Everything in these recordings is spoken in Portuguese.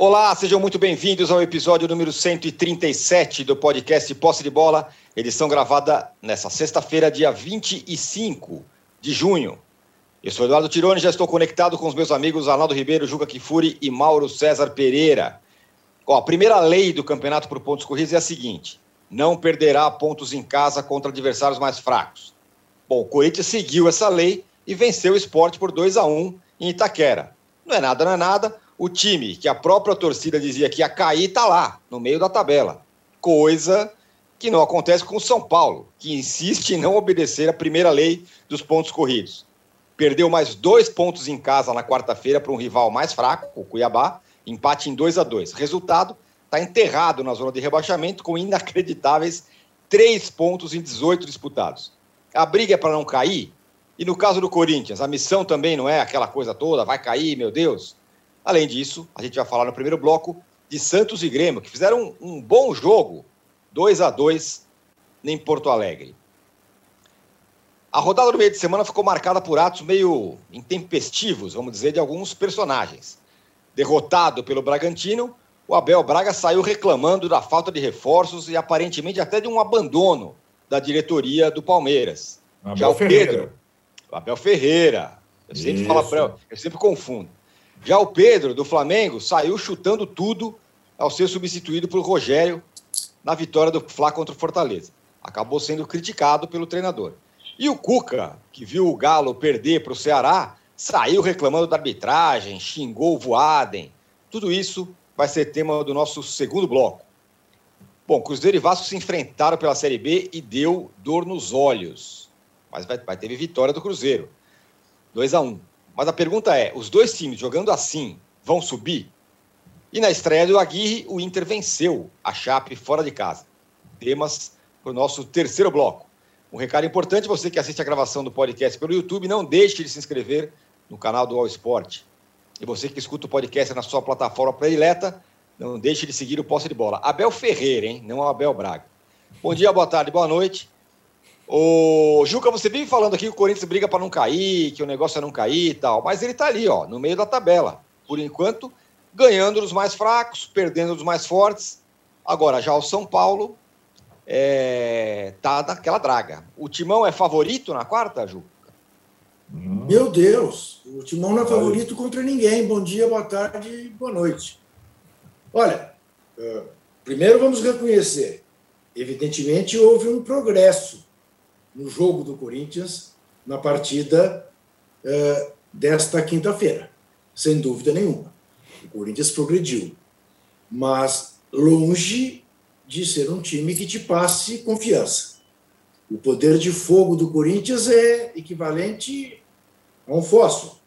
Olá, sejam muito bem-vindos ao episódio número 137 do podcast Posse de Bola, edição gravada nessa sexta-feira, dia 25 de junho. Eu sou Eduardo Tironi, já estou conectado com os meus amigos Arnaldo Ribeiro, Juca Kifuri e Mauro César Pereira. Ó, a primeira lei do campeonato por pontos corridos é a seguinte: não perderá pontos em casa contra adversários mais fracos. Bom, o Corinthians seguiu essa lei e venceu o esporte por 2 a 1 em Itaquera. Não é nada, não é nada o time que a própria torcida dizia que ia cair está lá, no meio da tabela. Coisa que não acontece com o São Paulo, que insiste em não obedecer a primeira lei dos pontos corridos. Perdeu mais dois pontos em casa na quarta-feira para um rival mais fraco, o Cuiabá, empate em 2 a 2 Resultado, está enterrado na zona de rebaixamento com inacreditáveis três pontos em 18 disputados. A briga é para não cair, e no caso do Corinthians, a missão também não é aquela coisa toda, vai cair, meu Deus. Além disso, a gente vai falar no primeiro bloco de Santos e Grêmio, que fizeram um, um bom jogo, 2 a 2 em Porto Alegre. A rodada do meio de semana ficou marcada por atos meio intempestivos, vamos dizer, de alguns personagens. Derrotado pelo Bragantino, o Abel Braga saiu reclamando da falta de reforços e aparentemente até de um abandono da diretoria do Palmeiras. Abel Já o Ferreira. Pedro, o Abel Ferreira, eu sempre Isso. falo pra, eu sempre confundo. Já o Pedro, do Flamengo, saiu chutando tudo ao ser substituído por Rogério na vitória do Fla contra o Fortaleza. Acabou sendo criticado pelo treinador. E o Cuca, que viu o Galo perder para o Ceará, saiu reclamando da arbitragem, xingou o Voaden. Tudo isso vai ser tema do nosso segundo bloco. Bom, Cruzeiro e Vasco se enfrentaram pela Série B e deu dor nos olhos. Mas vai, vai vitória do Cruzeiro. 2 a 1 um. Mas a pergunta é: os dois times jogando assim vão subir? E na estreia do Aguirre, o Inter venceu a Chape fora de casa. Temas para o nosso terceiro bloco. Um recado importante: você que assiste a gravação do podcast pelo YouTube, não deixe de se inscrever no canal do All Sport. E você que escuta o podcast na sua plataforma predileta, não deixe de seguir o Posse de Bola. Abel Ferreira, hein? Não Abel Braga. Bom dia, boa tarde, boa noite. Ô, Juca, você vive falando aqui que o Corinthians briga para não cair, que o negócio é não cair e tal, mas ele está ali, ó, no meio da tabela. Por enquanto, ganhando dos mais fracos, perdendo dos mais fortes. Agora, já o São Paulo é, tá daquela draga. O Timão é favorito na quarta, Juca? Meu Deus, o Timão não é favorito contra ninguém. Bom dia, boa tarde, boa noite. Olha, eh, primeiro vamos reconhecer, evidentemente houve um progresso no jogo do Corinthians na partida uh, desta quinta-feira, sem dúvida nenhuma. O Corinthians progrediu, mas longe de ser um time que te passe confiança. O poder de fogo do Corinthians é equivalente a um fósforo.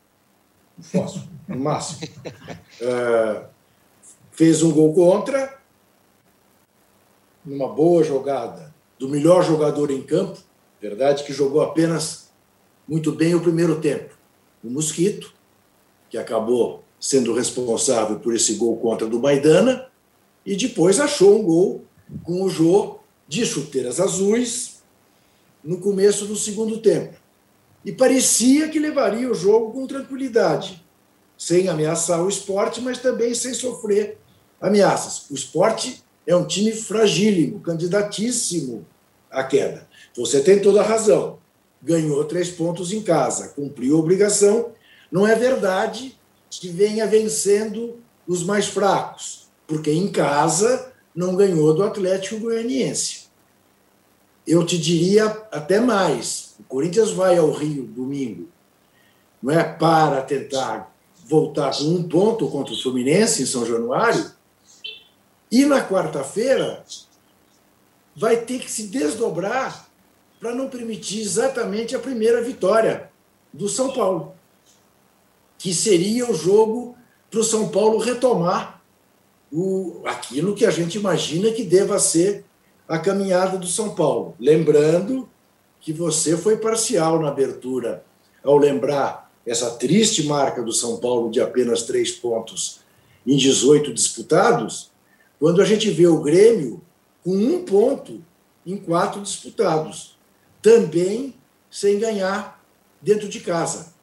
Um fósforo, no máximo. Uh, fez um gol contra, numa boa jogada do melhor jogador em campo, Verdade que jogou apenas muito bem o primeiro tempo. O Mosquito, que acabou sendo responsável por esse gol contra do Maidana, e depois achou um gol com o Jô de chuteiras azuis no começo do segundo tempo. E parecia que levaria o jogo com tranquilidade, sem ameaçar o esporte, mas também sem sofrer ameaças. O esporte é um time fragílimo, candidatíssimo à queda. Você tem toda a razão. Ganhou três pontos em casa, cumpriu a obrigação. Não é verdade que venha vencendo os mais fracos, porque em casa não ganhou do Atlético Goianiense. Eu te diria até mais: o Corinthians vai ao Rio domingo, não é para tentar voltar com um ponto contra o Fluminense em São Januário, e na quarta-feira vai ter que se desdobrar para não permitir exatamente a primeira vitória do São Paulo, que seria o jogo para o São Paulo retomar o, aquilo que a gente imagina que deva ser a caminhada do São Paulo. Lembrando que você foi parcial na abertura ao lembrar essa triste marca do São Paulo de apenas três pontos em 18 disputados, quando a gente vê o Grêmio com um ponto em quatro disputados também sem ganhar dentro de casa,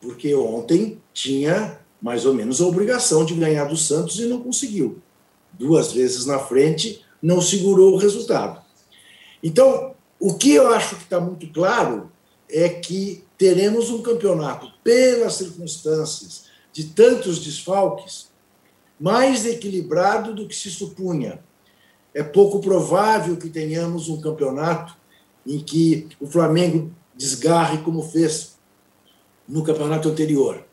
porque ontem tinha mais ou menos a obrigação de ganhar do Santos e não conseguiu. Duas vezes na frente, não segurou o resultado. Então, o que eu acho que está muito claro é que teremos um campeonato, pelas circunstâncias de tantos desfalques, mais equilibrado do que se supunha. É pouco provável que tenhamos um campeonato em que o Flamengo desgarre como fez no campeonato anterior.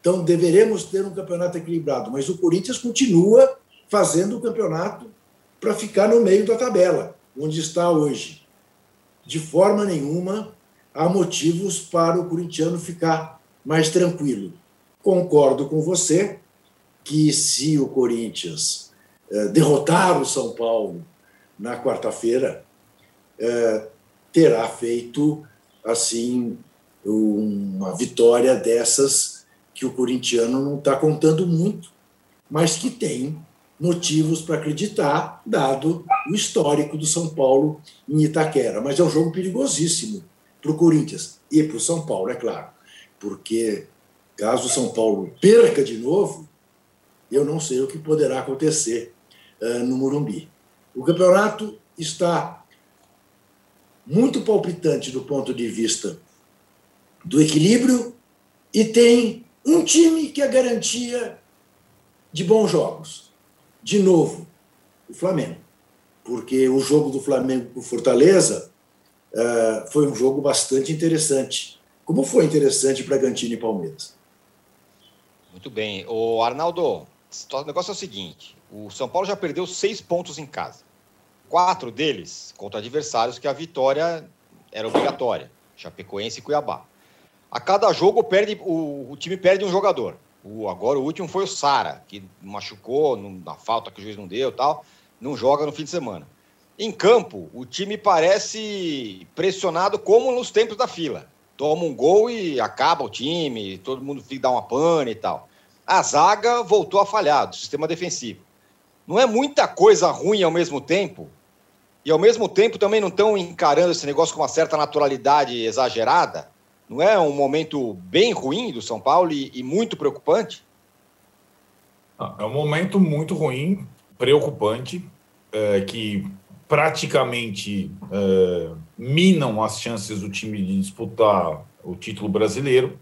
Então, deveremos ter um campeonato equilibrado, mas o Corinthians continua fazendo o campeonato para ficar no meio da tabela, onde está hoje. De forma nenhuma há motivos para o corintiano ficar mais tranquilo. Concordo com você que se o Corinthians eh, derrotar o São Paulo na quarta-feira, eh, terá feito assim uma vitória dessas que o corintiano não está contando muito, mas que tem motivos para acreditar, dado o histórico do São Paulo em Itaquera. Mas é um jogo perigosíssimo para o Corinthians e para o São Paulo, é claro, porque caso o São Paulo perca de novo, eu não sei o que poderá acontecer uh, no Morumbi. O campeonato está muito palpitante do ponto de vista do equilíbrio e tem um time que é garantia de bons jogos. De novo, o Flamengo. Porque o jogo do Flamengo com Fortaleza uh, foi um jogo bastante interessante. Como foi interessante para Gantini e Palmeiras. Muito bem. O Arnaldo, o negócio é o seguinte: o São Paulo já perdeu seis pontos em casa. Quatro deles contra adversários que a vitória era obrigatória. Chapecoense e Cuiabá. A cada jogo perde, o, o time perde um jogador. O, agora o último foi o Sara, que machucou na falta que o juiz não deu tal, não joga no fim de semana. Em campo, o time parece pressionado como nos tempos da fila. Toma um gol e acaba o time, todo mundo fica dá uma pane e tal. A zaga voltou a falhar do sistema defensivo. Não é muita coisa ruim ao mesmo tempo, e ao mesmo tempo também não estão encarando esse negócio com uma certa naturalidade exagerada. Não é um momento bem ruim do São Paulo e, e muito preocupante? Ah, é um momento muito ruim, preocupante, é, que praticamente é, minam as chances do time de disputar o título brasileiro.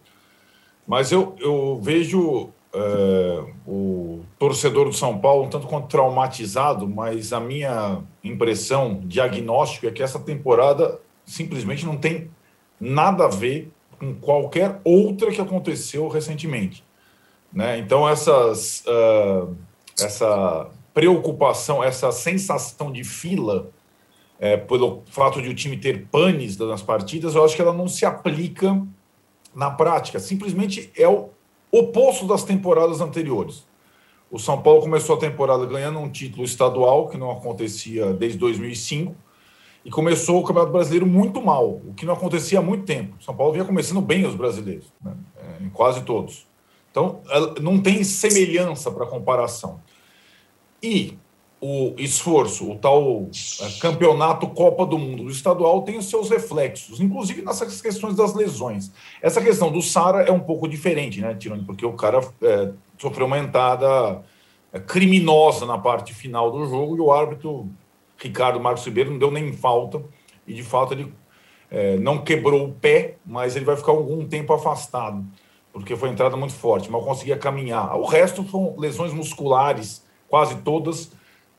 Mas eu, eu vejo é, o torcedor do São Paulo um tanto quanto traumatizado, mas a minha impressão, diagnóstico, é que essa temporada simplesmente não tem nada a ver com qualquer outra que aconteceu recentemente. Né? Então, essas, uh, essa preocupação, essa sensação de fila, é, pelo fato de o time ter panes nas partidas, eu acho que ela não se aplica na prática. Simplesmente é o oposto das temporadas anteriores. O São Paulo começou a temporada ganhando um título estadual, que não acontecia desde 2005 e começou o Campeonato Brasileiro muito mal, o que não acontecia há muito tempo. São Paulo vinha começando bem os brasileiros, né? É, em quase todos. Então, não tem semelhança para comparação. E o esforço, o tal é, campeonato Copa do Mundo do estadual tem os seus reflexos, inclusive nessas questões das lesões. Essa questão do Sara é um pouco diferente, né, Tirone? Porque o cara é, sofreu uma entrada é, criminosa na parte final do jogo e o árbitro Ricardo Marcos Ribeiro não deu nem falta, e de fato ele é, não quebrou o pé, mas ele vai ficar algum tempo afastado, porque foi entrada muito forte, mal conseguia caminhar. O resto são lesões musculares, quase todas,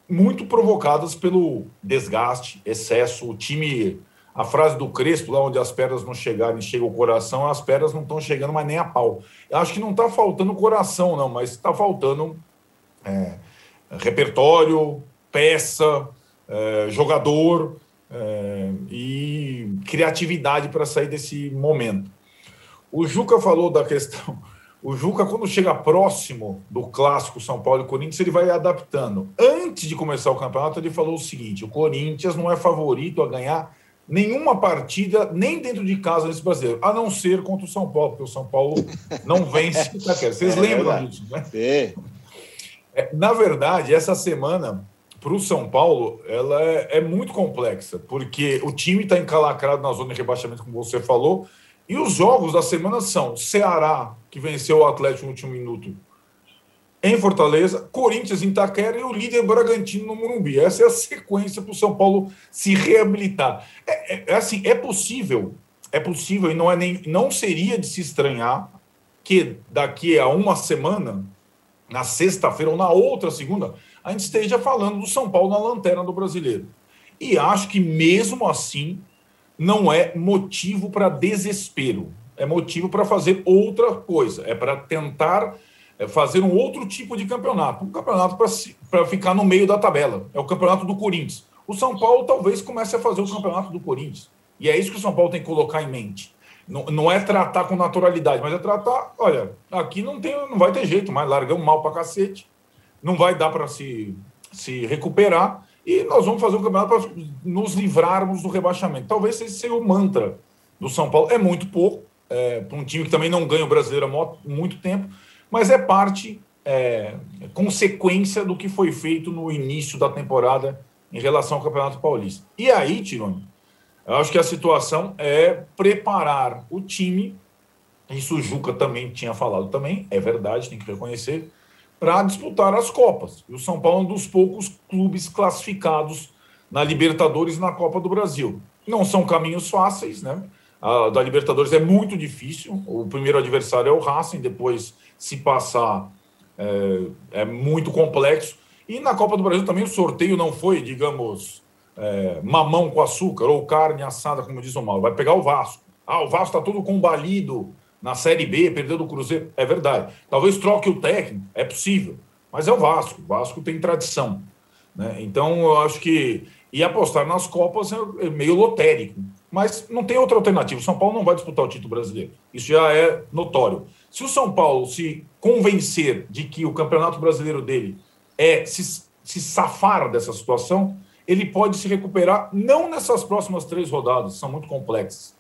muito provocadas pelo desgaste, excesso. O time, a frase do Crespo, lá onde as pernas não chegarem, chega o coração, as pernas não estão chegando mais nem a pau. Eu acho que não está faltando coração, não, mas está faltando é, repertório, peça, é, jogador é, e criatividade para sair desse momento. O Juca falou da questão. O Juca, quando chega próximo do clássico São Paulo e Corinthians, ele vai adaptando. Antes de começar o campeonato, ele falou o seguinte: o Corinthians não é favorito a ganhar nenhuma partida, nem dentro de casa nesse brasileiro, a não ser contra o São Paulo, porque o São Paulo não vence. Vocês é lembram disso, né? É, na verdade, essa semana para o São Paulo, ela é, é, muito complexa, porque o time está encalacrado na zona de rebaixamento, como você falou, E os jogos da semana são Ceará, que venceu o Atlético no último minuto em Fortaleza, Corinthians em Itaquera e o líder Bragantino no Morumbi. Essa é a sequência para o São Paulo se reabilitar. É, é, é, assim, é possível, é possível e não é nem não seria de se estranhar que daqui a uma semana, na sexta-feira ou na outra segunda, a gente esteja falando do São Paulo na lanterna do Brasileiro. E acho que mesmo assim não é motivo para desespero, é motivo para fazer outra coisa, é para tentar é fazer um outro tipo de campeonato, um campeonato para ficar no meio da tabela. É o campeonato do Corinthians. O São Paulo talvez comece a fazer o campeonato do Corinthians. E é isso que o São Paulo tem que colocar em mente. Não, não é tratar com naturalidade, mas é tratar, olha, aqui não tem, não vai ter jeito mais, largamos mal para cacete, não vai dar para se, se recuperar e nós vamos fazer um campeonato para nos livrarmos do rebaixamento. Talvez esse seja o mantra do São Paulo. É muito pouco, é, para um time que também não ganha o brasileiro há muito tempo, mas é parte, é, consequência do que foi feito no início da temporada em relação ao Campeonato Paulista. E aí, Tirone, eu acho que a situação é preparar o time, isso o Juca também tinha falado também, é verdade, tem que reconhecer, para disputar as Copas. E o São Paulo é um dos poucos clubes classificados na Libertadores e na Copa do Brasil. Não são caminhos fáceis, né? A da Libertadores é muito difícil. O primeiro adversário é o Racing, depois se passar é, é, muito complexo. E na Copa do Brasil também o sorteio não foi, digamos, é, mamão com açúcar ou carne assada, como diz o Mauro. Vai pegar o Vasco. Ah, o Vasco está todo combalido na Série B, perdeu do Cruzeiro. É verdade. Talvez troque o técnico, é possível. Mas é o Vasco. O Vasco tem tradição. Né? Então, eu acho que. E apostar nas Copas é meio lotérico. Mas não tem outra alternativa. O São Paulo não vai disputar o título brasileiro. Isso já é notório. Se o São Paulo se convencer de que o Campeonato Brasileiro dele é se, se safar dessa situação, ele pode se recuperar não nessas próximas três rodadas, são muito complexas.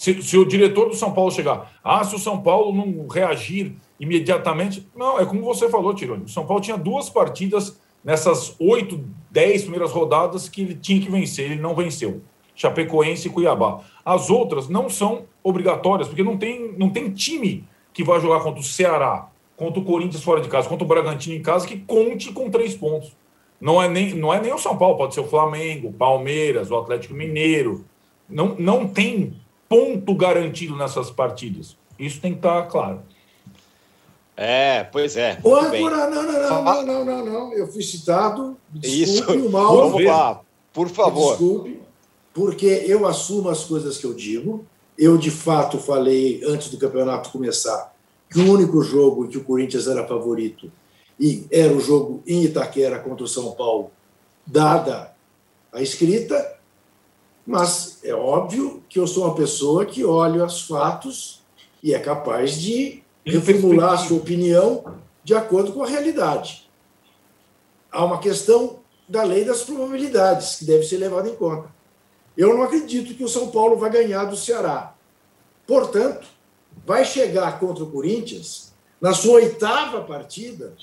Se, se, o diretor do São Paulo chegar, ah, se o São Paulo não reagir imediatamente, não, é como você falou, Tironi. O São Paulo tinha duas partidas nessas oito, dez primeiras rodadas que ele tinha que vencer, ele não venceu. Chapecoense e Cuiabá. As outras não são obrigatórias, porque não tem, não tem time que vai jogar contra o Ceará, contra o Corinthians fora de casa, contra o Bragantino em casa, que conte com três pontos. Não é nem, não é nem o São Paulo, pode ser o Flamengo, o Palmeiras, o Atlético Mineiro. Não, não tem ponto garantido nessas partidas. Isso tem que estar claro. É, pois é. Ô, Agora, não, não, não, não, não, não, não. Eu fui citado. Desculpe, Isso. Mal, Vamos lá, por favor. Desculpe, porque eu assumo as coisas que eu digo. Eu, de fato, falei antes do campeonato começar que o único jogo em que o Corinthians era favorito e era o jogo em Itaquera contra o São Paulo, dada a escrita, mas é óbvio que eu sou uma pessoa que olha os fatos e é capaz de reformular a sua opinião de acordo com a realidade. Há uma questão da lei das probabilidades que deve ser levada em conta. Eu não acredito que o São Paulo vai ganhar do Ceará. Portanto, vai chegar contra o Corinthians na sua oitava partida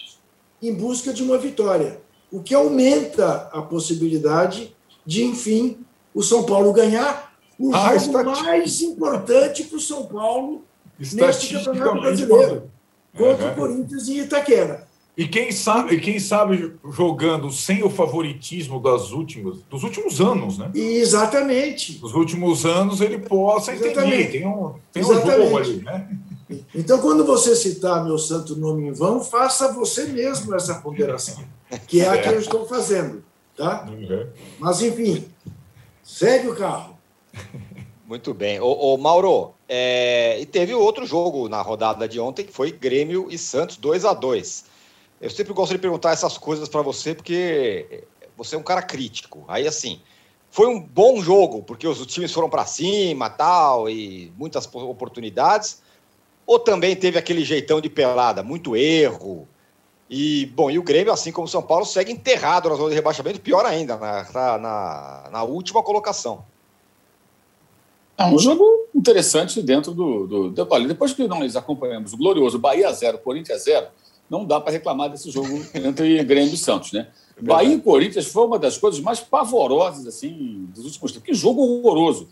em busca de uma vitória, o que aumenta a possibilidade de, enfim, o São Paulo ganhar o ah, jogo mais importante para o São Paulo neste campeonato brasileiro, contra uhum. o Corinthians em Itaquera. E quem sabe, quem sabe jogando sem o favoritismo das últimas, dos últimos anos, né? Exatamente. Nos últimos anos ele possa Exatamente. entender. Tem um, tem um jogo ali, né? Então, quando você citar meu santo nome em vão, faça você mesmo essa ponderação, que é a que eu estou fazendo, tá? Uhum. Mas, enfim, segue o carro. Muito bem. Ô, Mauro, é... e teve outro jogo na rodada de ontem, que foi Grêmio e Santos 2 a 2 eu sempre gosto de perguntar essas coisas para você, porque você é um cara crítico. Aí, assim, foi um bom jogo, porque os times foram para cima tal, e muitas oportunidades. Ou também teve aquele jeitão de pelada, muito erro. E, bom, e o Grêmio, assim como o São Paulo, segue enterrado na zona de rebaixamento, pior ainda, na, na, na última colocação. É um jogo interessante dentro do, do, do. Depois que nós acompanhamos o glorioso Bahia 0, Corinthians 0 não dá para reclamar desse jogo entre Grêmio e Santos, né? É Bahia e Corinthians foi uma das coisas mais pavorosas assim dos últimos tempos. Que jogo horroroso.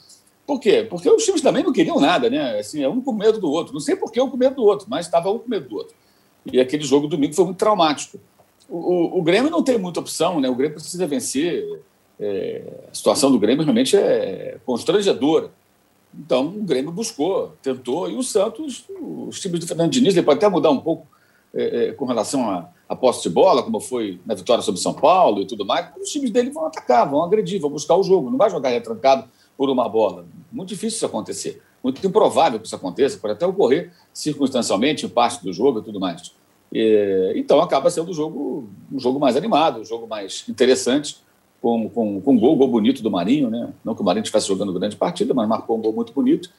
Por quê? Porque os times também não queriam nada, né? Assim, é um com medo do outro. Não sei por que um com medo do outro, mas estava um com medo do outro. E aquele jogo domingo foi muito traumático. O, o, o Grêmio não tem muita opção, né? O Grêmio precisa vencer. É, a situação do Grêmio realmente é constrangedora. Então, o Grêmio buscou, tentou, e o Santos, os times do Fernando Diniz, ele pode até mudar um pouco é, é, com relação à, à posse de bola, como foi na vitória sobre São Paulo e tudo mais, os times dele vão atacar, vão agredir, vão buscar o jogo, não vai jogar retrancado por uma bola. Muito difícil isso acontecer, muito improvável que isso aconteça, pode até ocorrer circunstancialmente em parte do jogo e tudo mais. E, então, acaba sendo um jogo, um jogo mais animado, um jogo mais interessante, com, com, com um gol, gol bonito do Marinho, né? Não que o Marinho estivesse jogando grande partida, mas marcou um gol muito bonito.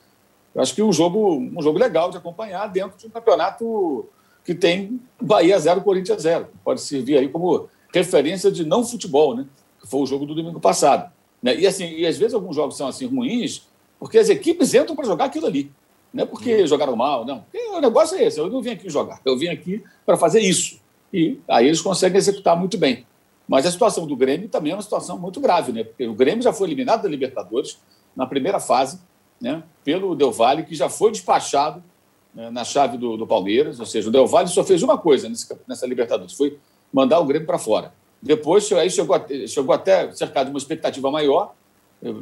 Eu acho que um jogo, um jogo legal de acompanhar dentro de um campeonato que tem Bahia 0, Corinthians 0. Pode servir aí como referência de não futebol, né? Que foi o jogo do domingo passado. Né? E assim, e às vezes alguns jogos são assim ruins, porque as equipes entram para jogar aquilo ali. Não é porque uhum. jogaram mal, não. Porque o negócio é esse. Eu não vim aqui jogar, eu vim aqui para fazer isso. E aí eles conseguem executar muito bem. Mas a situação do Grêmio também é uma situação muito grave, né? Porque o Grêmio já foi eliminado da Libertadores na primeira fase, né? Pelo Del Valle, que já foi despachado né, na chave do, do, Palmeiras. Ou seja, o Del Valle só fez uma coisa nesse, nessa Libertadores, foi mandar o Grêmio para fora. Depois, aí chegou, chegou até cercado de uma expectativa maior.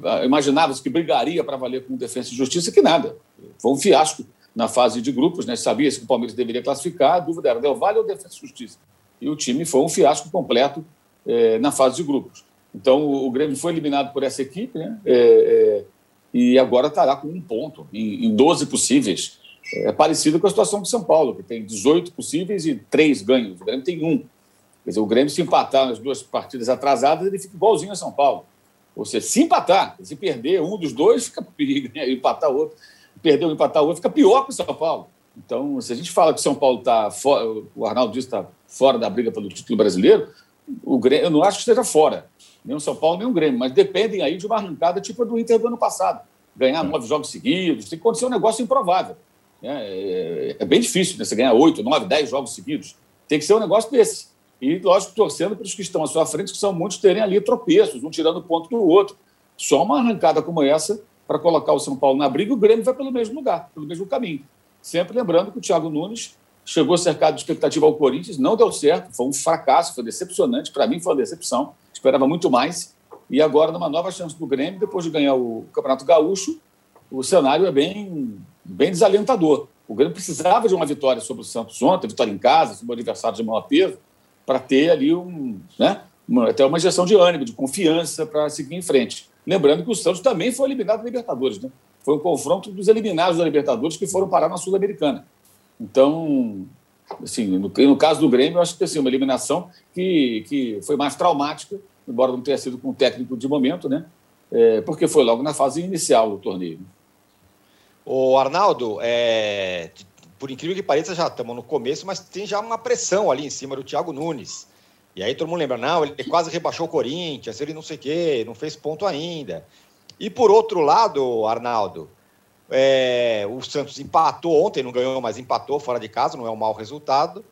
Ah, imaginava-se que brigaria para valer com Defesa e Justiça, que nada. Foi um fiasco na fase de grupos, né? Sabia-se que o Palmeiras deveria classificar, a dúvida era Del Valle ou Defesa e Justiça. E o time foi um fiasco completo é, na fase de grupos. Então, o, Grêmio foi eliminado por essa equipe, né? É, é, e agora estará com um ponto em, em 12 possíveis. É parecido com a situação de São Paulo, que tem 18 possíveis e 3 ganhos. O Grêmio tem um. Quer dizer, o Grêmio, se empatar nas duas partidas atrasadas, ele fica igualzinho a São Paulo. Ou seja, se empatar, se perder um dos dois, fica perigo, né? empatar o outro. Perder ou empatar o outro, fica pior que o São Paulo. Então, se a gente fala que o São Paulo está fora, o Arnaldo está fora da briga pelo título brasileiro, o Grêmio, eu não acho que esteja fora, nem o São Paulo, nem o Grêmio, mas dependem aí de uma arrancada tipo a do Inter do ano passado. Ganhar é. nove jogos seguidos, tem que acontecer um negócio improvável. Né? É, é bem difícil né? você ganhar oito, nove, dez jogos seguidos. Tem que ser um negócio desse. E, lógico, torcendo para os que estão à sua frente, que são muitos, terem ali tropeços, um tirando ponto do outro. Só uma arrancada como essa para colocar o São Paulo na briga, o Grêmio vai pelo mesmo lugar, pelo mesmo caminho. Sempre lembrando que o Thiago Nunes chegou cercado de expectativa ao Corinthians, não deu certo, foi um fracasso, foi decepcionante. Para mim, foi uma decepção. Esperava muito mais. E agora, numa nova chance do Grêmio, depois de ganhar o Campeonato Gaúcho, o cenário é bem, bem desalentador. O Grêmio precisava de uma vitória sobre o Santos ontem, vitória em casa, sobre o adversário de maior peso, para ter ali um, né, uma, até uma injeção de ânimo, de confiança para seguir em frente. Lembrando que o Santos também foi eliminado da Libertadores. Né? Foi um confronto dos eliminados da Libertadores que foram parar na Sul-Americana. Então, assim, no, no, caso do Grêmio, eu acho que assim, uma eliminação que, que foi mais traumática, embora não tenha sido com o técnico de momento, né? É, porque foi logo na fase inicial do torneio. O Arnaldo, é, por incrível que pareça, já estamos no começo, mas tem já uma pressão ali em cima do Thiago Nunes. E aí todo mundo lembra, não, ele quase rebaixou o Corinthians, ele não sei o quê, não fez ponto ainda. E por outro lado, Arnaldo, é, o Santos empatou ontem, não ganhou, mas empatou fora de casa, não é um mau resultado.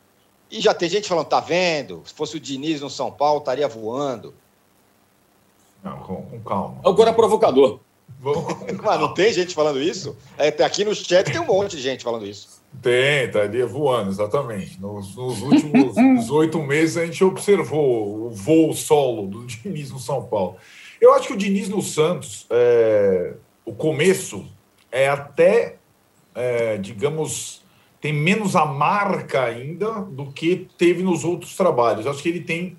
E já tem gente falando, tá vendo? Se fosse o Diniz no São Paulo, estaria voando. Não, com, com calma. Agora é provocador. Mas não tem gente falando isso? É, aqui no chat tem um monte de gente falando isso. Tem, estaria voando, exatamente. Nos, nos últimos 18 meses a gente observou o voo solo do Diniz no São Paulo. Eu acho que o Diniz no Santos, é, o começo é até, é, digamos, tem menos a marca ainda do que teve nos outros trabalhos. Acho que ele tem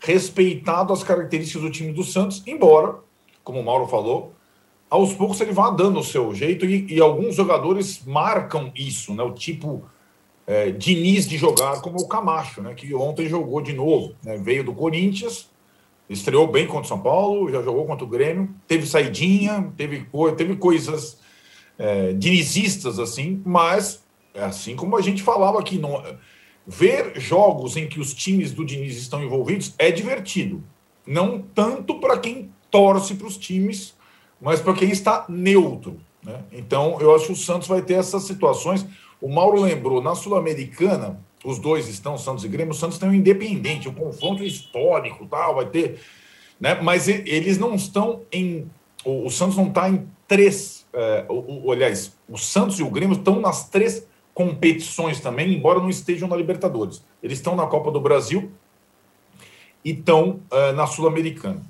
respeitado as características do time do Santos, embora, como o Mauro falou, aos poucos ele vá dando o seu jeito e, e alguns jogadores marcam isso, né? O tipo é, Diniz de jogar, como o Camacho, né? Que ontem jogou de novo, né? Veio do Corinthians, estreou bem contra o São Paulo, já jogou contra o Grêmio, teve saidinha, teve, teve coisas é, dinizistas, assim, mas assim como a gente falava aqui, não, ver jogos em que os times do Diniz estão envolvidos é divertido. Não tanto para quem torce para os times, mas para quem está neutro. Né? Então, eu acho que o Santos vai ter essas situações. O Mauro lembrou, na Sul-Americana, os dois estão, Santos e Grêmio, o Santos tem um independente, um confronto histórico, tal, vai ter. Né? Mas eles não estão em o, Santos não está em três. É, o, o, aliás, o Santos e o Grêmio estão nas três competições também, embora não estejam na Libertadores. Eles estão na Copa do Brasil e estão é, na Sul-Americana.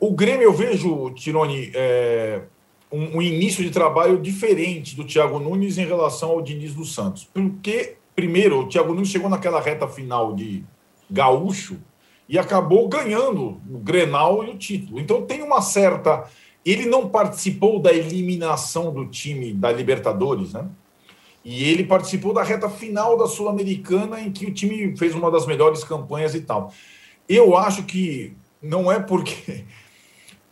O Grêmio, eu vejo, Tironi, é, um, um, início de trabalho diferente do Thiago Nunes em relação ao Diniz dos Santos. Porque, primeiro, o Thiago Nunes chegou naquela reta final de gaúcho e acabou ganhando o Grenal e o título. Então tem uma certa. Ele não participou da eliminação do time da Libertadores, né? E ele participou da reta final da Sul-Americana, em que o time fez uma das melhores campanhas e tal. Eu acho que não é porque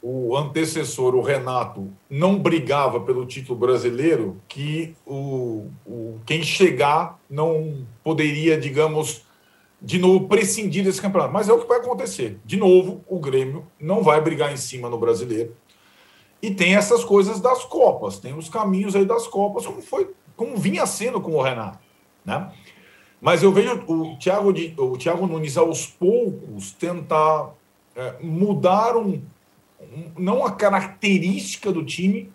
o antecessor, o Renato, não brigava pelo título brasileiro que o, o quem chegar não poderia, digamos, de novo prescindir desse campeonato. Mas é o que vai acontecer. De novo, o Grêmio não vai brigar em cima no brasileiro. E tem essas coisas das Copas, tem os caminhos aí das Copas, como foi, como vinha sendo com o Renato, né? Mas eu vejo o Thiago, o Thiago Nunes aos poucos tentar é, mudar um, não a característica do time,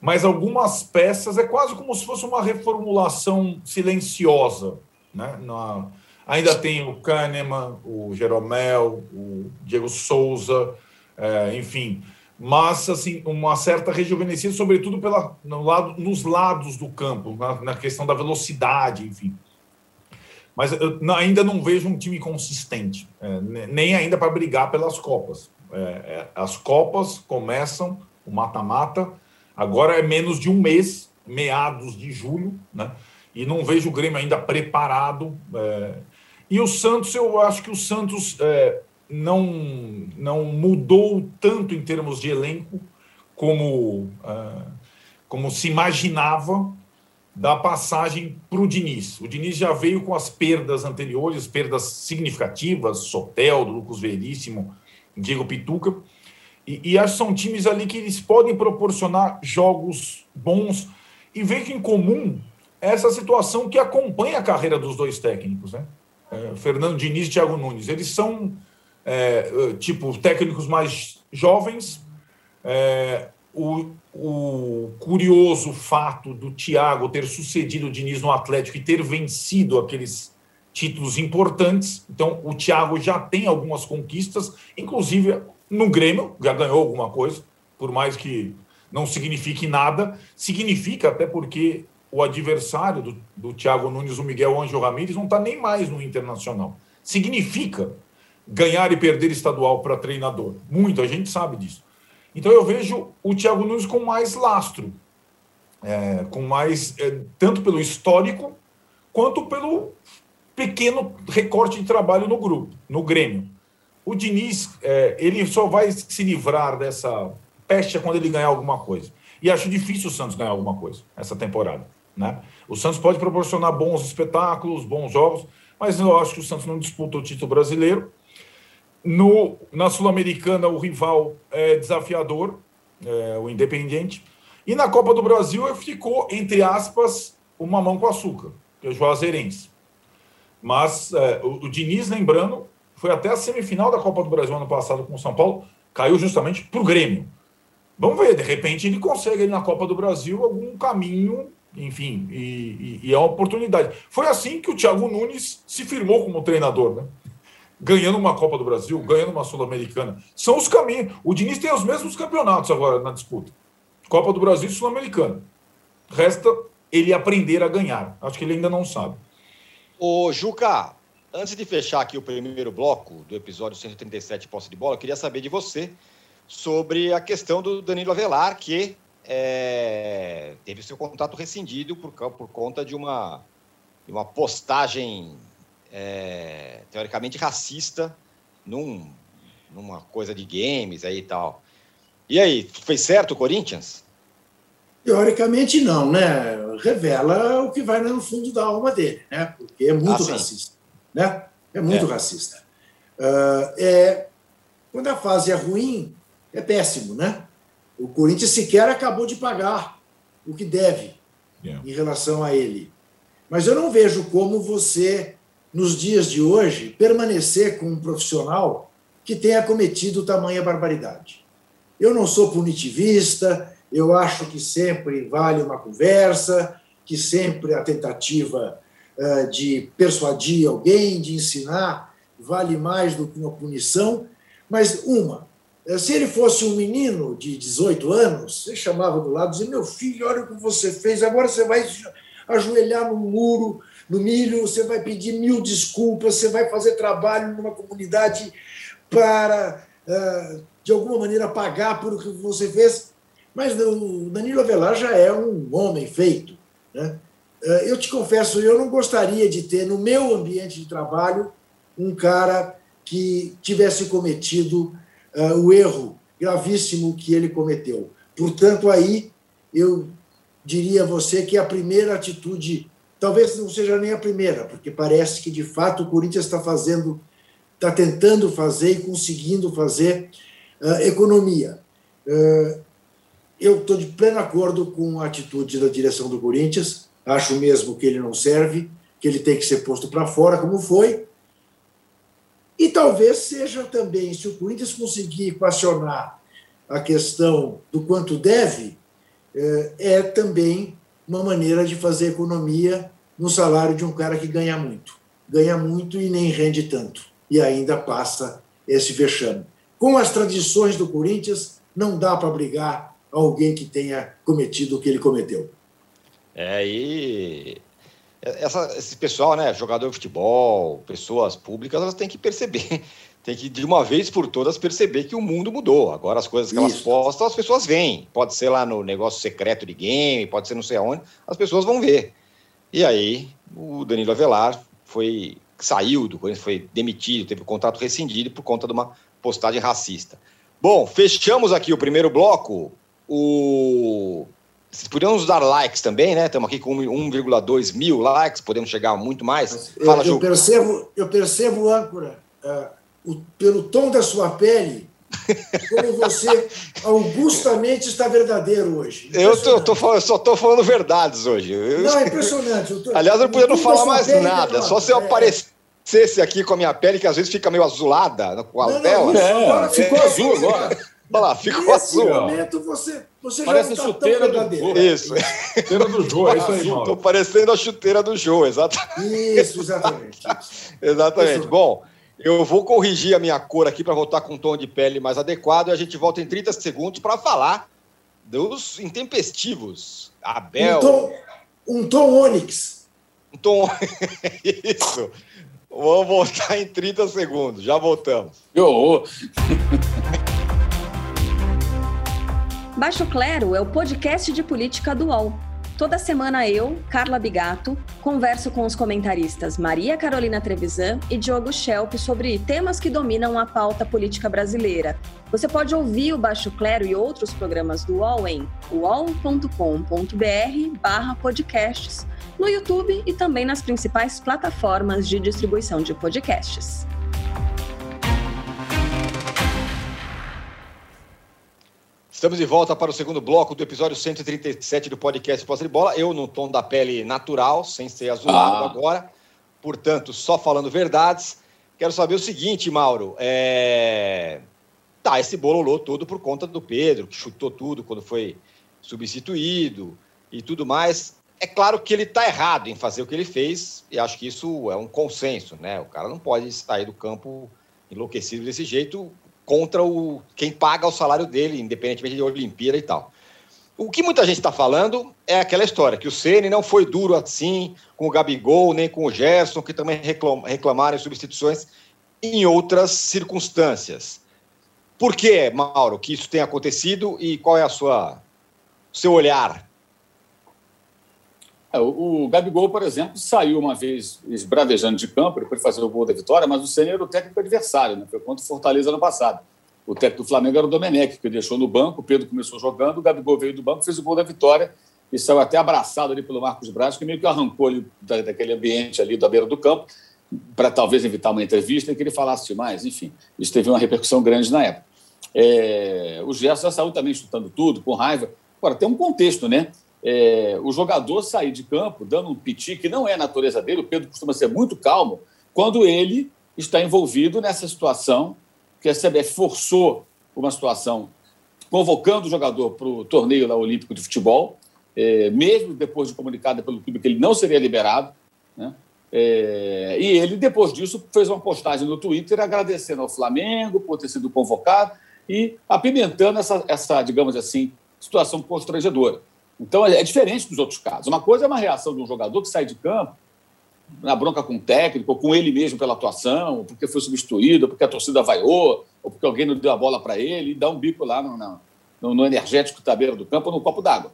mas algumas peças. É quase como se fosse uma reformulação silenciosa. Né? Na, ainda tem o Kahneman, o Jeromel, o Diego Souza, é, enfim. Mas, assim, uma certa rejuvenescida, sobretudo pela, no lado, nos lados do campo, na, na questão da velocidade, enfim. Mas eu ainda não vejo um time consistente, é, nem ainda para brigar pelas Copas. É, é, as Copas começam, o mata-mata, agora é menos de um mês, meados de julho, né? E não vejo o Grêmio ainda preparado. E o Santos, eu acho que o Santos não, não mudou tanto em termos de elenco como, como se imaginava da passagem para o Diniz. O Diniz já veio com as perdas anteriores, perdas significativas, Sotel, Lucas Veríssimo, Diego Pituca, e, e acho que são times ali que eles podem proporcionar jogos bons e vejo em comum essa situação que acompanha a carreira dos dois técnicos, né? É, Fernando Diniz e Thiago Nunes. Eles são, é, tipo, técnicos mais jovens, é, o, o curioso fato do Thiago ter sucedido o Diniz no Atlético e ter vencido aqueles títulos importantes. Então, o Thiago já tem algumas conquistas, inclusive no Grêmio, já ganhou alguma coisa, por mais que não signifique nada. Significa até porque o adversário do, do Thiago Nunes, o Miguel Ângelo Ramírez, não está nem mais no Internacional. Significa ganhar e perder estadual para treinador. Muita gente sabe disso. Então eu vejo o Thiago Nunes com mais lastro, é, com mais é, tanto pelo histórico quanto pelo pequeno recorte de trabalho no grupo, no Grêmio. O Diniz, é, ele só vai se livrar dessa peste quando ele ganhar alguma coisa. E acho difícil o Santos ganhar alguma coisa essa temporada. Né? O Santos pode proporcionar bons espetáculos, bons jogos, mas eu acho que o Santos não disputa o título brasileiro. No, na Sul-Americana, o rival é desafiador, é, o Independiente. E na Copa do Brasil ficou, entre aspas, uma mão com açúcar, que é o Juazeirense. Mas é, o, o, Diniz, lembrando, foi até a semifinal da Copa do Brasil ano passado com o São Paulo, caiu justamente para o Grêmio. Vamos ver, de repente ele consegue na Copa do Brasil algum caminho, enfim, e, e, e é uma oportunidade. Foi assim que o Thiago Nunes se firmou como treinador, né? Ganhando uma Copa do Brasil, ganhando uma Sul-Americana. São os caminhos. O Diniz tem os mesmos campeonatos agora na disputa: Copa do Brasil e Sul-Americana. Resta ele aprender a ganhar. Acho que ele ainda não sabe. Ô, Juca, antes de fechar aqui o primeiro bloco do episódio 137 Posse de Bola, eu queria saber de você sobre a questão do Danilo Avelar, que é, teve seu contrato rescindido por, por conta de uma, de uma postagem é, teoricamente racista num, numa coisa de games aí e tal. E aí, foi certo o Corinthians? Teoricamente não, né? Revela o que vai no fundo da alma dele, né? Porque é muito ah, racista, né? É muito é. racista. Uh, é, quando a fase é ruim, é péssimo, né? O Corinthians sequer acabou de pagar o que deve yeah. em relação a ele. Mas eu não vejo como você nos dias de hoje, permanecer com um profissional que tenha cometido tamanha barbaridade. Eu não sou punitivista, eu acho que sempre vale uma conversa, que sempre a tentativa uh, de persuadir alguém, de ensinar, vale mais do que uma punição. Mas uma, se ele fosse um menino de 18 anos, você chamava do lado e dizia: Meu filho, olha o que você fez, agora você vai ajoelhar no muro, no milho, você vai pedir mil desculpas, você vai fazer trabalho numa comunidade para, eh, de alguma maneira, pagar por o que você fez. Mas o Danilo Avelar já é um homem feito. Né? Eh, eu te confesso, eu não gostaria de ter no meu ambiente de trabalho um cara que tivesse cometido uh, o erro gravíssimo que ele cometeu. Portanto, aí eu diria a você que a primeira atitude, talvez não seja nem a primeira, porque parece que de fato o Corinthians está fazendo, está tentando fazer e conseguindo fazer uh, economia. Uh, eu estou de pleno acordo com a atitude da direção do Corinthians, acho mesmo que ele não serve, que ele tem que ser posto para fora, como foi, e talvez seja também, se o Corinthians conseguir equacionar a questão do quanto deve, é, é também uma maneira de fazer economia no salário de um cara que ganha muito. Ganha muito e nem rende tanto. E ainda passa esse vexame. Com as tradições do Corinthians, não dá para brigar alguém que tenha cometido o que ele cometeu. É, e essa, esse pessoal, né, jogador de futebol, pessoas públicas, elas têm que perceber, tem que de uma vez por todas perceber que o mundo mudou. Agora as coisas que Isso. elas postam, as pessoas veem. Pode ser lá no negócio secreto de game, pode ser não sei aonde, as pessoas vão ver. E aí o Danilo Avelar foi saiu do Corinthians, foi demitido, teve o contrato rescindido por conta de uma postagem racista. Bom, fechamos aqui o primeiro bloco. O vocês podiam nos dar likes também, né? Estamos aqui com 1,2 mil likes, podemos chegar a muito mais. Fala, eu, eu percebo, eu percebo, âncora, uh, o, pelo tom da sua pele, como você augustamente está verdadeiro hoje. Eu, tô, tô falando, só estou falando verdades hoje. Não, é impressionante. Tô, Aliás, eu não podia não falar mais nada, só se eu é. aparecesse aqui com a minha pele, que às vezes fica meio azulada com a não, tela. É, ficou azul agora. Olha lá, ficou Nesse azul. momento você, você Parece já não tá do Jô. Isso. Chuteira do Jô, é isso aí, Mauro. Estou parecendo a chuteira do Jô, exatamente. Isso, exatamente. exatamente. Isso. Bom, eu vou corrigir a minha cor aqui para voltar com um tom de pele mais adequado e a gente volta em 30 segundos para falar dos intempestivos. Abel. Um tom, um tom ônix. Um tom. Isso. Vamos voltar em 30 segundos. Já voltamos. Eu. Baixo Clero é o podcast de política do UOL. Toda semana eu, Carla Bigato, converso com os comentaristas Maria Carolina Trevisan e Diogo Schelp sobre temas que dominam a pauta política brasileira. Você pode ouvir o Baixo Clero e outros programas do UOL em uol.com.br podcasts, no YouTube e também nas principais plataformas de distribuição de podcasts. Estamos de volta para o segundo bloco do episódio 137 do podcast Posse de Bola. Eu no tom da pele natural, sem ser azulado ah. agora. Portanto, só falando verdades. Quero saber o seguinte, Mauro. É... Tá, esse bololô todo por conta do Pedro, que chutou tudo quando foi substituído e tudo mais. É claro que ele está errado em fazer o que ele fez, e acho que isso é um consenso, né? O cara não pode sair do campo enlouquecido desse jeito, contra o quem paga o salário dele, independentemente de Olimpíada e tal. O que muita gente está falando é aquela história, que o Ceni não foi duro assim com o Gabigol, nem com o Gerson, que também reclamaram substituições em outras circunstâncias. Por que, Mauro, que isso tem acontecido e qual é a sua seu olhar? É, o, o Gabigol, por exemplo, saiu uma vez esbravejando de campo, depois de fazer o gol da vitória, mas o Ceni era o técnico adversário, né? foi contra o Fortaleza no passado. O técnico do Flamengo era o Domenech, que deixou no banco, o Pedro começou jogando, o Gabigol veio do banco, fez o gol da vitória e saiu até abraçado ali pelo Marcos Braz, que meio que arrancou ali da, daquele ambiente ali da beira do campo, para talvez evitar uma entrevista e que ele falasse mais. Enfim, isso teve uma repercussão grande na época. É, o Gerson saiu também chutando tudo, com raiva. Agora, tem um contexto, né? É, o jogador sair de campo dando um piti, que não é a natureza dele, o Pedro costuma ser muito calmo, quando ele está envolvido nessa situação que a CBF forçou uma situação convocando o jogador para o torneio lá, olímpico de futebol, é, mesmo depois de comunicado pelo clube que ele não seria liberado. Né? É, e ele, depois disso, fez uma postagem no Twitter agradecendo ao Flamengo por ter sido convocado e apimentando essa, essa digamos assim, situação constrangedora. Então, é diferente dos outros casos. Uma coisa é uma reação de um jogador que sai de campo na bronca com o técnico, ou com ele mesmo pela atuação, ou porque foi substituído, ou porque a torcida vaiou, ou porque alguém não deu a bola para ele e dá um bico lá no, no, no energético da beira do campo ou no copo d'água.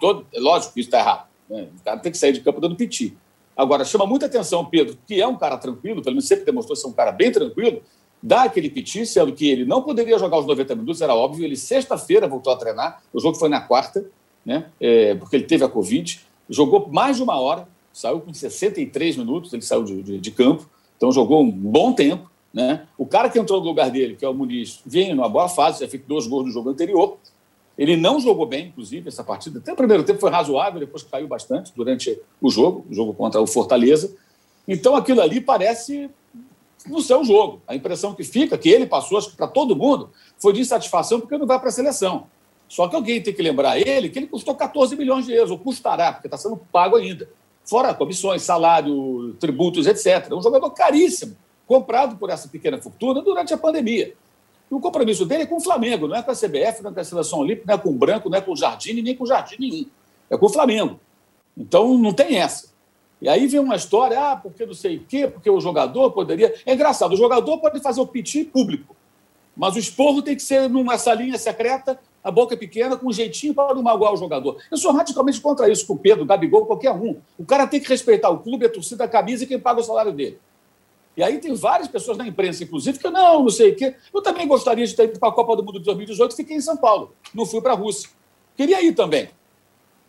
Todo, é lógico que isso está errado. Né? O cara tem que sair de campo dando piti. Agora, chama muita atenção Pedro, que é um cara tranquilo, pelo menos sempre demonstrou ser um cara bem tranquilo, dá aquele piti, sendo que ele não poderia jogar os 90 minutos, era óbvio. Ele, sexta-feira, voltou a treinar. O jogo foi na quarta, né? É, porque ele teve a Covid. Jogou mais de uma hora, saiu com 63 minutos, ele saiu de, de, de campo, então jogou um bom tempo. Né? O cara que entrou no lugar dele, que é o Muniz, vem numa boa fase, já fez dois gols no jogo anterior. Ele não jogou bem, inclusive, essa partida. Até o primeiro tempo foi razoável, depois caiu bastante durante o jogo, o jogo contra o Fortaleza. Então aquilo ali parece no seu jogo. A impressão que fica, que ele passou, acho que para todo mundo, foi de insatisfação porque não vai para a seleção. Só que alguém tem que lembrar ele que ele custou 14 milhões de euros, ou custará, porque está sendo pago ainda fora comissões, salário, tributos, etc. É um jogador caríssimo, comprado por essa pequena fortuna durante a pandemia. E o compromisso dele é com o Flamengo, não é com a CBF, não é com a Seleção Olímpica, não é com o Branco, não é com o Jardim, nem com o Jardim nenhum. É com o Flamengo. Então, não tem essa. E aí vem uma história, ah, porque não sei o quê, porque o jogador poderia... É engraçado, o jogador pode fazer o piti público, mas o esporro tem que ser numa salinha secreta a boca é pequena, com um jeitinho para não magoar o jogador. Eu sou radicalmente contra isso com o Pedro, Gabigol, qualquer um. O cara tem que respeitar o clube, a torcida, a camisa e quem paga o salário dele. E aí tem várias pessoas na imprensa, inclusive, que não, não sei o quê. Eu também gostaria de ter ido para a Copa do Mundo de 2018, fiquei em São Paulo, não fui para a Rússia. Queria ir também.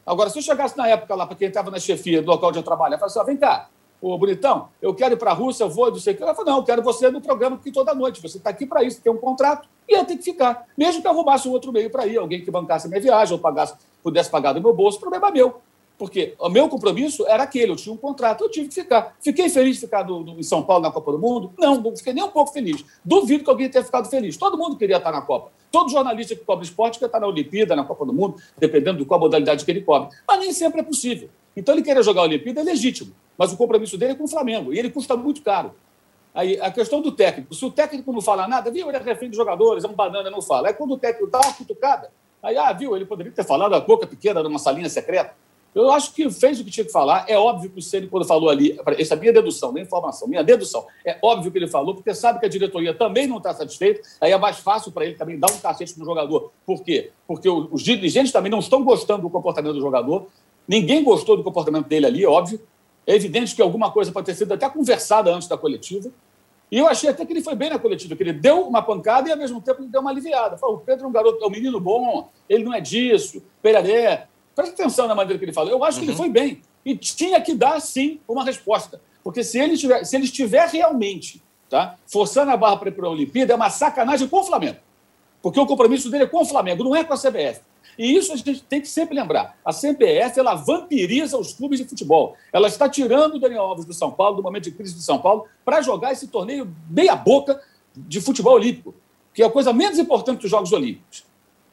Agora, se eu chegasse na época lá, para quem estava na chefia do local onde eu trabalho, eu falasse assim, vem cá, ô bonitão, eu quero ir para a Rússia, eu vou, não sei o quê. Ela falou, não, eu quero você no programa aqui toda noite, você está aqui para isso, tem um contrato, e eu tenho que ficar. Mesmo que eu arrumasse um outro meio para ir, alguém que bancasse a minha viagem, ou pagasse, pudesse pagar do meu bolso, problema é meu. Porque o meu compromisso era aquele, eu tinha um contrato, eu tive que ficar. Fiquei feliz de ficar no, no, em São Paulo na Copa do Mundo? Não, não fiquei nem um pouco feliz. Duvido que alguém tenha ficado feliz. Todo mundo queria estar na Copa. Todo jornalista que cobre esporte quer estar na Olimpíada, na Copa do Mundo, dependendo de qual modalidade que ele cobre. Mas nem sempre é possível. Então ele querer jogar a Olimpíada é legítimo, mas o compromisso dele é com o Flamengo, e ele custa muito caro. Aí, a questão do técnico, se o técnico não fala nada, viu, ele é refém dos jogadores, é um banana, não fala. Aí quando o técnico dá uma cutucada, aí, ah, viu, ele poderia ter falado a boca pequena numa salinha secreta. Eu acho que fez o que tinha que falar. É óbvio que o Ceni, quando falou ali, essa é minha dedução, nem informação, minha dedução, é óbvio que ele falou, porque sabe que a diretoria também não está satisfeita, aí é mais fácil para ele também dar um cacete no jogador. Por quê? Porque os dirigentes também não estão gostando do comportamento do jogador, ninguém gostou do comportamento dele ali, óbvio. É evidente que alguma coisa pode ter sido até conversada antes da coletiva. E eu achei até que ele foi bem na coletiva, que ele deu uma pancada e, ao mesmo tempo, ele deu uma aliviada. Falou, o Pedro é um garoto, é um menino bom, ele não é disso, peraré. Presta atenção na maneira que ele falou. Eu acho uhum. que ele uhum. foi bem. E tinha que dar, sim, uma resposta. Porque se ele, tiver, se ele estiver realmente tá, forçando a barra para ir para a Olimpíada, é uma sacanagem com o Flamengo. Porque o compromisso dele é com o Flamengo, não é com a CBF. E isso a gente tem que sempre lembrar. A CBF ela vampiriza os clubes de futebol. Ela está tirando o Daniel Alves do São Paulo, do momento de crise do São Paulo, para jogar esse torneio meia-boca de futebol olímpico, que é a coisa menos importante dos Jogos Olímpicos.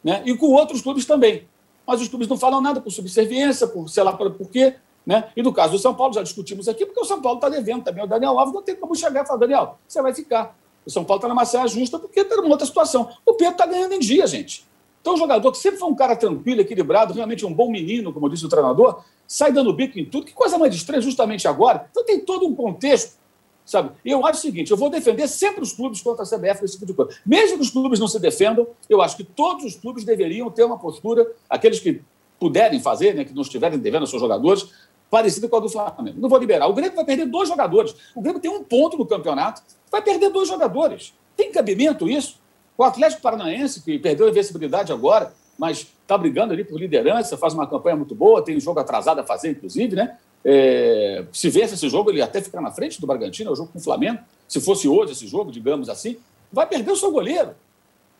Né? E com outros clubes também. Mas os clubes não falam nada por subserviência, por sei lá por, quê. Né? E no caso do São Paulo, já discutimos aqui, porque o São Paulo está devendo também. O Daniel Alves não tem como chegar e falar, Daniel, você vai ficar. O São Paulo está na saia justa porque está numa outra situação. O Pedro está ganhando em dia, gente. Então, o jogador que sempre foi um cara tranquilo, equilibrado, realmente um bom menino, como disse o treinador, sai dando bico em tudo. Que coisa mais estranha justamente agora. Então, tem todo um contexto, sabe? E eu acho o seguinte: eu vou defender sempre os clubes contra a CBF, esse tipo de coisa. Mesmo que os clubes não se defendam, eu acho que todos os clubes deveriam ter uma postura, aqueles que puderem fazer, né, que não estiverem devendo aos seus jogadores, parecida com a do Flamengo. Não vou liberar. O Grêmio vai perder dois jogadores. O Grêmio tem um ponto no campeonato, vai perder dois jogadores. Tem cabimento isso? O Atlético Paranaense, que perdeu a invencibilidade agora, mas está brigando ali por liderança, faz uma campanha muito boa, tem um jogo atrasado a fazer, inclusive, né? É, se vence esse jogo, ele até fica na frente do Bragantino, é o jogo com o Flamengo. Se fosse hoje esse jogo, digamos assim, vai perder o seu goleiro.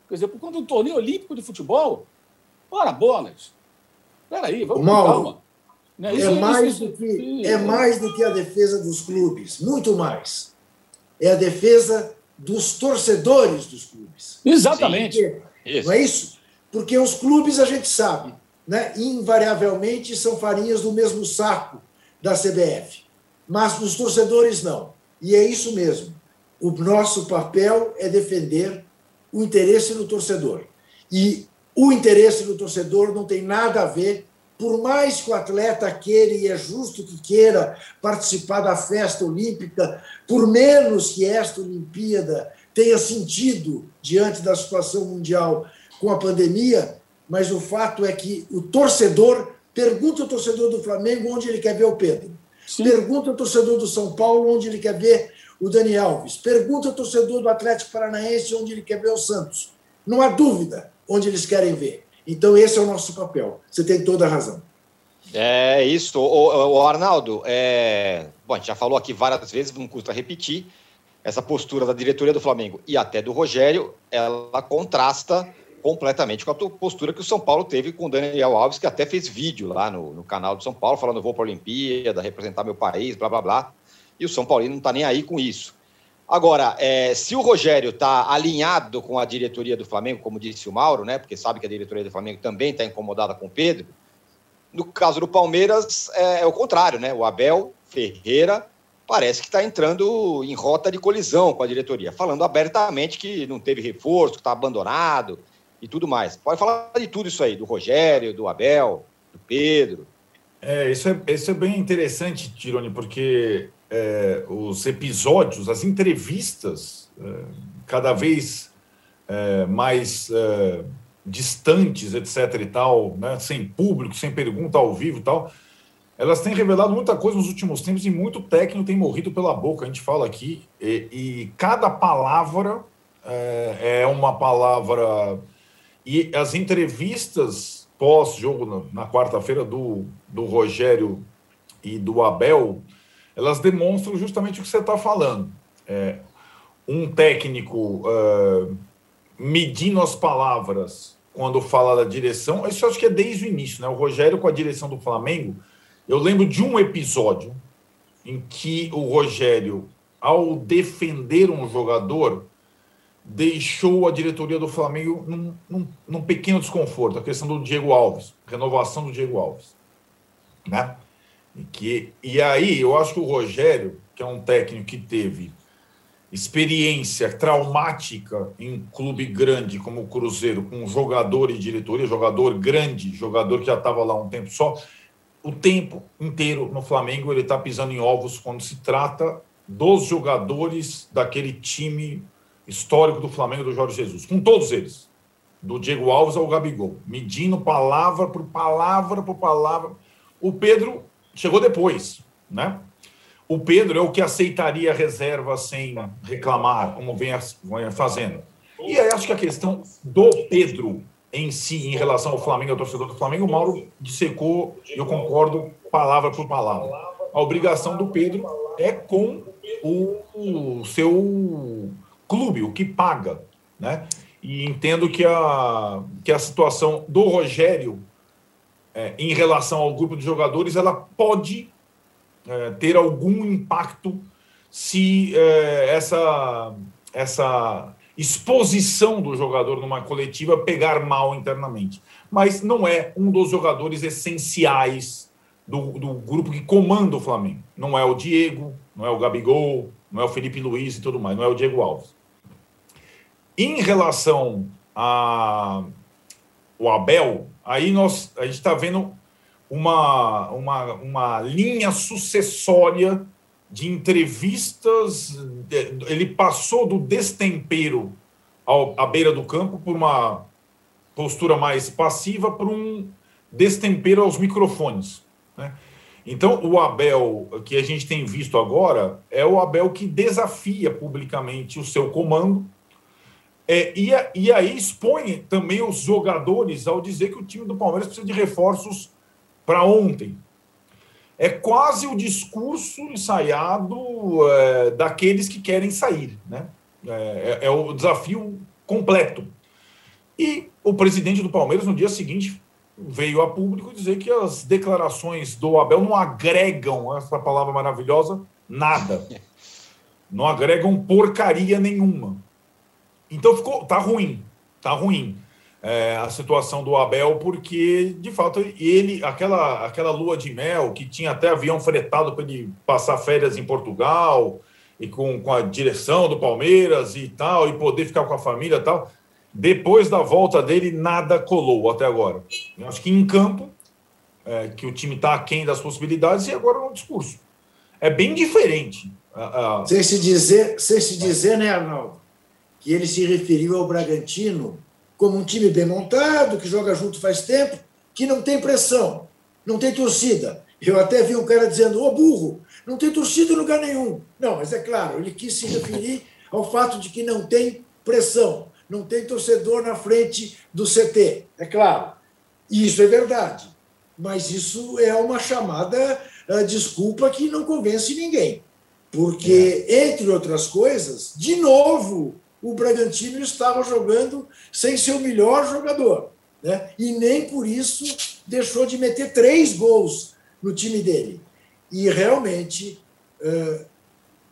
Quer dizer, por conta do torneio olímpico de futebol, ora bolas. Peraí, vamos Mauro, com calma. Né? Isso, é, mais isso, do que, é mais do que a defesa dos clubes, muito mais. É a defesa dos torcedores dos clubes. Exatamente. Porque, não é isso? Porque os clubes, a gente sabe, né, invariavelmente são farinhas do mesmo saco da CBF. Mas os torcedores não. E é isso mesmo. O nosso papel é defender o interesse do torcedor. E o interesse do torcedor não tem nada a ver, por mais que o atleta queira, e é justo que queira, participar da festa olímpica, por menos que esta Olimpíada tenha sentido diante da situação mundial com a pandemia, mas o fato é que o torcedor pergunta ao torcedor do Flamengo onde ele quer ver o Pedro. Sim. Pergunta ao torcedor do São Paulo onde ele quer ver o Dani Alves. Pergunta ao torcedor do Atlético Paranaense onde ele quer ver o Santos. Não há dúvida onde eles querem ver. Então, esse é o nosso papel. Você tem toda a razão. É isso. O, Arnaldo, é... Bom, a gente já falou aqui várias vezes, não custa repetir. Essa postura da diretoria do Flamengo e até do Rogério, ela contrasta completamente com a postura que o São Paulo teve com o Daniel Alves, que até fez vídeo lá no, no canal do São Paulo, falando: vou para a Olimpíada, representar meu país, blá blá blá. E o São Paulo não está nem aí com isso. Agora, é, se o Rogério está alinhado com a diretoria do Flamengo, como disse o Mauro, né? Porque sabe que a diretoria do Flamengo também está incomodada com o Pedro. No caso do Palmeiras, é, é o contrário, né? O Abel Ferreira parece que está entrando em rota de colisão com a diretoria, falando abertamente que não teve reforço, que está abandonado e tudo mais. Pode falar de tudo isso aí, do Rogério, do Abel, do Pedro. É, isso é, isso é bem interessante, Tirone, porque é, os episódios, as entrevistas, é, cada vez é, mais é, distantes, etc. e tal, né, sem público, sem pergunta ao vivo e tal, elas têm revelado muita coisa nos últimos tempos e muito técnico tem morrido pela boca. A gente fala aqui, e, e cada palavra é, é uma palavra. E as entrevistas pós-jogo na, na quarta-feira do, do Rogério e do Abel elas demonstram justamente o que você está falando. É, um técnico uh, medindo as palavras quando fala da direção, isso acho que é desde o início, né? O Rogério com a direção do Flamengo, eu lembro de um episódio em que o Rogério, ao defender um jogador, deixou a diretoria do Flamengo num, num, num pequeno desconforto, a questão do Diego Alves, renovação do Diego Alves, né? E, que, e aí, eu acho que o Rogério, que é um técnico que teve experiência traumática em clube grande como o Cruzeiro, com jogador e diretoria, jogador grande, jogador que já estava lá um tempo só, o tempo inteiro no Flamengo ele está pisando em ovos quando se trata dos jogadores daquele time histórico do Flamengo do Jorge Jesus, com todos eles, do Diego Alves ao Gabigol, medindo palavra por palavra por palavra. O Pedro chegou depois, né? O Pedro é o que aceitaria a reserva sem reclamar, como vem fazendo. E aí acho que a questão do Pedro em si, em relação ao Flamengo, ao torcedor do Flamengo, o Mauro dissecou, eu concordo palavra por palavra. A obrigação do Pedro é com o, o seu clube, o que paga, né? E entendo que a, que a situação do Rogério é, em relação ao grupo de jogadores, ela pode é, ter algum impacto se é, essa, essa exposição do jogador numa coletiva pegar mal internamente. Mas não é um dos jogadores essenciais do, do grupo que comanda o Flamengo. Não é o Diego, não é o Gabigol, não é o Felipe Luiz e tudo mais, não é o Diego Alves. Em relação a o Abel, aí nós, a gente está vendo uma, uma, uma linha sucessória de entrevistas. Ele passou do destempero ao, à beira do campo por uma postura mais passiva para um destempero aos microfones. Né? Então, o Abel que a gente tem visto agora é o Abel que desafia publicamente o seu comando é, e, e aí expõe também os jogadores ao dizer que o time do Palmeiras precisa de reforços para ontem. É quase o discurso ensaiado é, daqueles que querem sair. Né? É, é, é o desafio completo. E o presidente do Palmeiras, no dia seguinte, veio a público dizer que as declarações do Abel não agregam, essa palavra maravilhosa, nada. Não agregam porcaria nenhuma. Então ficou, tá ruim, tá ruim. é, a situação do Abel, porque, de fato, ele, aquela, aquela lua de mel, que tinha até avião fretado para ele passar férias em Portugal, e com, com a direção do Palmeiras e tal, e poder ficar com a família e tal, depois da volta dele, nada colou até agora. Eu acho que em campo, é, que o time está aquém das possibilidades, e agora no discurso. É bem diferente. Sem se dizer, sem se dizer, né, Arnaldo, que ele se referiu ao Bragantino como um time bem montado, que joga junto faz tempo, que não tem pressão, não tem torcida. Eu até vi um cara dizendo, ô burro, não tem torcida em lugar nenhum. Não, mas é claro, ele quis se referir ao fato de que não tem pressão, não tem torcedor na frente do CT. É claro. E isso é verdade. Mas isso é uma chamada uh, desculpa que não convence ninguém. Porque, é. entre outras coisas, de novo, o Bragantino estava jogando sem seu melhor jogador. Né? E nem por isso deixou de meter três gols no time dele. E realmente,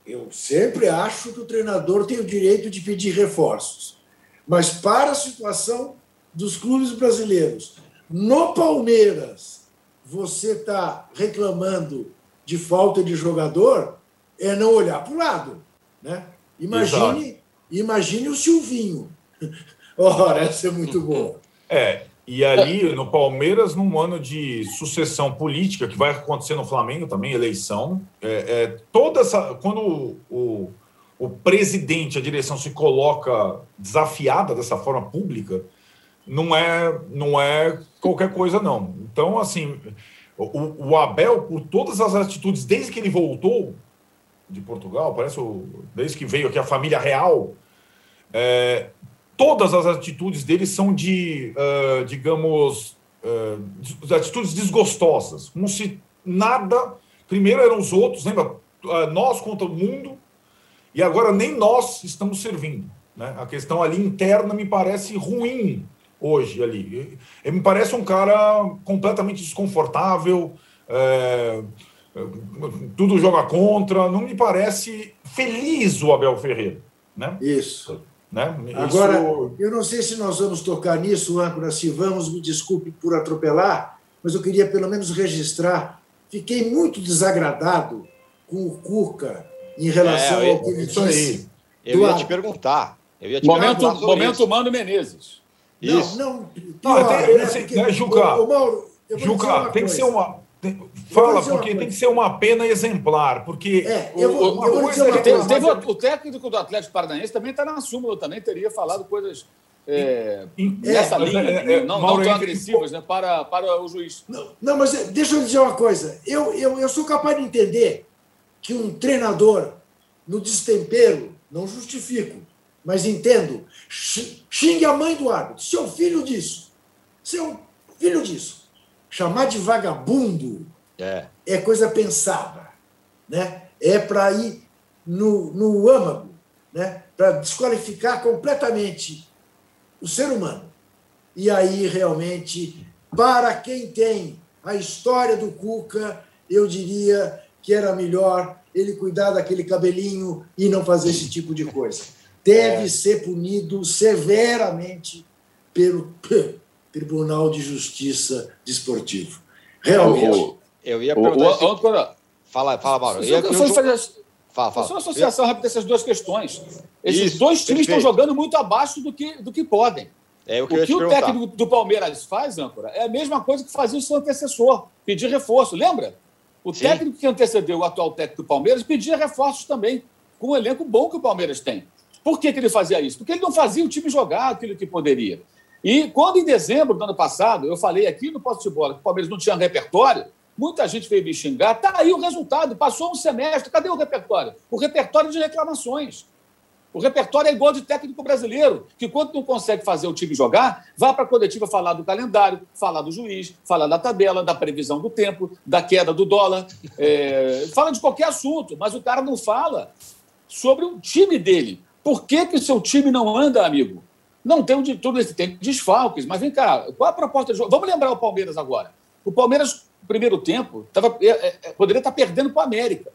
eu sempre acho que o treinador tem o direito de pedir reforços. Mas para a situação dos clubes brasileiros, no Palmeiras, você está reclamando de falta de jogador, é não olhar para o lado. Né? Imagine Imagine o Silvinho. Ora, essa é muito boa. É, e ali no Palmeiras, num ano de sucessão política, que vai acontecer no Flamengo também, eleição, é, é toda essa. Quando o, o, presidente, a direção se coloca desafiada dessa forma pública, não é, não é qualquer coisa, não. Então, assim, o, o Abel, por todas as atitudes, desde que ele voltou de Portugal, parece o, desde que veio aqui a família real, é, todas as atitudes dele são de, uh, digamos, uh, atitudes desgostosas, como se nada. Primeiro eram os outros, lembra? Uh, nós contra o mundo, e agora nem nós estamos servindo. Né? A questão ali interna me parece ruim hoje ali. Ele me parece um cara completamente desconfortável, é, tudo joga contra, não me parece feliz o Abel Ferreira. Né? Isso. Né? Agora, Isso... eu não sei se nós vamos tocar nisso, âncora, se vamos, me desculpe por atropelar, mas eu queria pelo menos registrar. Fiquei muito desagradado com o Cuca em relação é, ao que ele disse. Eu ia te perguntar. Eu ia te momento perguntar momento Mano Menezes. Isso. Não, não, pior, não tem, né, porque, né, Juca, o, o Mauro, Juca, tem que ser uma fala, porque tem que ser uma pena exemplar, porque é, eu vou, uma eu vou coisa teve, teve o, técnico do Atlético Paranaense também está na súmula, também teria falado coisas é, nessa é, linha, é, é, não, não tão agressivas né, para, para o juiz. Não, não, mas deixa eu dizer uma coisa. Eu, eu, eu sou capaz de entender que um treinador, no destempero, não justifico, mas entendo, xingue a mãe do árbitro, seu filho disso, seu filho disso. Chamar de vagabundo é, é coisa pensada. Né? É para ir no, no âmago, né? para desqualificar completamente o ser humano. E aí, realmente, para quem tem a história do Cuca, eu diria que era melhor ele cuidar daquele cabelinho e não fazer esse tipo de coisa. Deve é. ser punido severamente pelo, Tribunal de Justiça Desportivo. Realmente. Eu ia perguntar. O, o, o, fala, fala, Mauro. Eu, eu, eu, fazer, fala, fala. Só uma associação rápida dessas duas questões. Esses Isso, dois times perfeito. estão jogando muito abaixo do que, do que podem. É o que, o, que o técnico do Palmeiras faz, âncora, é a mesma coisa que fazia o seu antecessor, pedir reforço. Lembra? O Sim. técnico que antecedeu o atual técnico do Palmeiras pedia reforços também, com o elenco bom que o Palmeiras tem. Por que, que ele fazia isso? Porque ele não fazia o time jogar aquilo que poderia. E quando em dezembro do ano passado eu falei aqui no Posto de Bola que o Palmeiras não tinha repertório, muita gente veio me xingar. Está aí o resultado, passou um semestre, cadê o repertório? O repertório de reclamações. O repertório é igual de técnico brasileiro, que quando não consegue fazer o time jogar, vá para a coletiva falar do calendário, falar do juiz, falar da tabela, da previsão do tempo, da queda do dólar, é, fala de qualquer assunto, mas o cara não fala sobre o time dele. Por que, que seu time não anda, amigo? Não tem de tudo esse tem desfalques, mas vem cá, qual a proposta de jogo? Vamos lembrar o Palmeiras agora. O Palmeiras, no primeiro tempo, tava, é, é, é poderia estar perdendo para o América.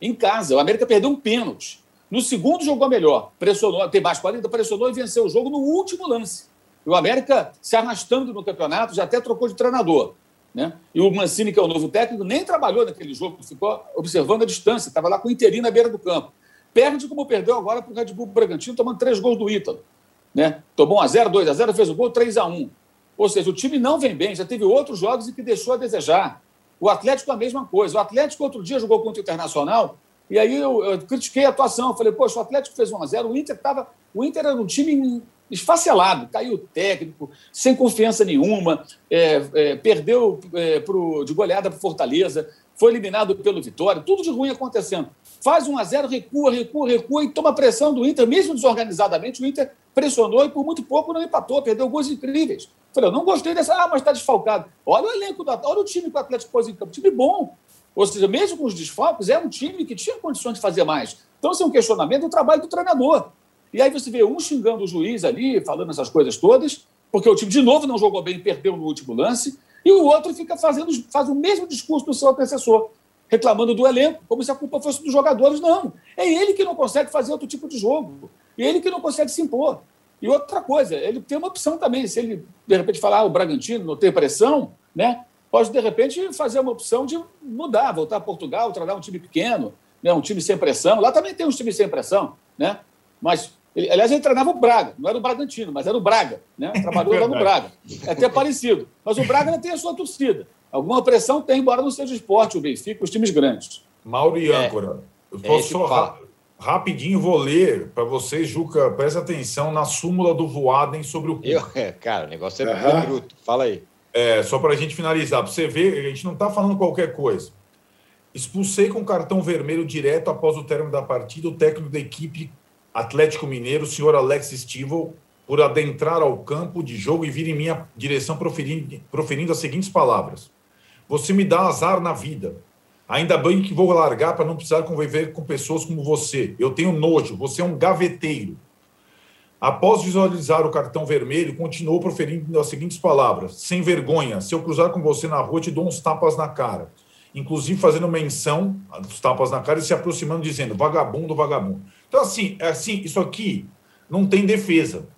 Em casa. O América perdeu um pênalti. No segundo, jogou melhor. Pressionou, tem mais 40, pressionou e venceu o jogo no último lance. E o América se arrastando no campeonato, já até trocou de treinador. Né? E o Mancini, que é o novo técnico, nem trabalhou naquele jogo, ficou observando a distância, estava lá com o Inteirinho na beira do campo. Perde como perdeu agora para o Red Bull Bragantino, tomando três gols do Ítalo. Né? Tomou 1x0, 2x0, fez o gol, 3x1. Ou seja, o time não vem bem, já teve outros jogos em que deixou a desejar. O Atlético a mesma coisa. O Atlético outro dia jogou contra o Internacional, e aí eu, eu critiquei a atuação. Eu falei, poxa, o Atlético fez 1x0, o Inter estava. O Inter era um time esfacelado, caiu o técnico, sem confiança nenhuma, é, é, perdeu é, pro, de goleada para Fortaleza, foi eliminado pelo Vitória, tudo de ruim acontecendo. Faz 1 a 0 recua, recua, recua e toma pressão do Inter, mesmo desorganizadamente, o Inter pressionou e por muito pouco não empatou, perdeu gols incríveis. Falei, eu não gostei dessa, ah, mas está desfalcado. Olha o elenco, do, olha o time que o Atlético pôs em campo, time bom. Ou seja, mesmo com os desfalques, é um time que tinha condições de fazer mais. Então, esse é um questionamento do trabalho do treinador. E aí você vê um xingando o juiz ali, falando essas coisas todas, porque o time de novo não jogou bem, perdeu no último lance, e o outro fica fazendo faz o mesmo discurso do seu antecessor, reclamando do elenco, como se a culpa fosse dos jogadores. Não, é ele que não consegue fazer outro tipo de jogo, e ele que não consegue se impor. E outra coisa, ele tem uma opção também, se ele de repente falar ah, o Bragantino não tem pressão, né? Pode de repente fazer uma opção de mudar, voltar a Portugal, trabalhar um time pequeno, né? um time sem pressão. Lá também tem uns times sem pressão, né? Mas ele, aliás, ele treinava o Braga, não era o Bragantino, mas era o Braga, né? Trabalhou lá no Braga. É até parecido. Mas o Braga não tem a sua torcida. Alguma pressão tem, embora não seja esporte, o Benfica, os times grandes. Mauro e é. âncora. É, eu posso só ra rapidinho vou ler para vocês, Juca, presta atenção na súmula do Voaden sobre o eu, é, Cara, o negócio é uhum. bruto. Fala aí. É, só para a gente finalizar, para você ver, a gente não está falando qualquer coisa. Expulsei com cartão vermelho direto após o término da partida o técnico da equipe Atlético Mineiro, o senhor Alex Stivel, por adentrar ao campo de jogo e vir em minha direção proferindo, proferindo as seguintes palavras: Você me dá azar na vida. Ainda bem que vou largar para não precisar conviver com pessoas como você. Eu tenho nojo, você é um gaveteiro. Após visualizar o cartão vermelho, continuou proferindo as seguintes palavras: Sem vergonha, se eu cruzar com você na rua, te dou uns tapas na cara. Inclusive fazendo menção dos tapas na cara e se aproximando, dizendo: vagabundo, vagabundo. Então, assim, é assim, isso aqui não tem defesa.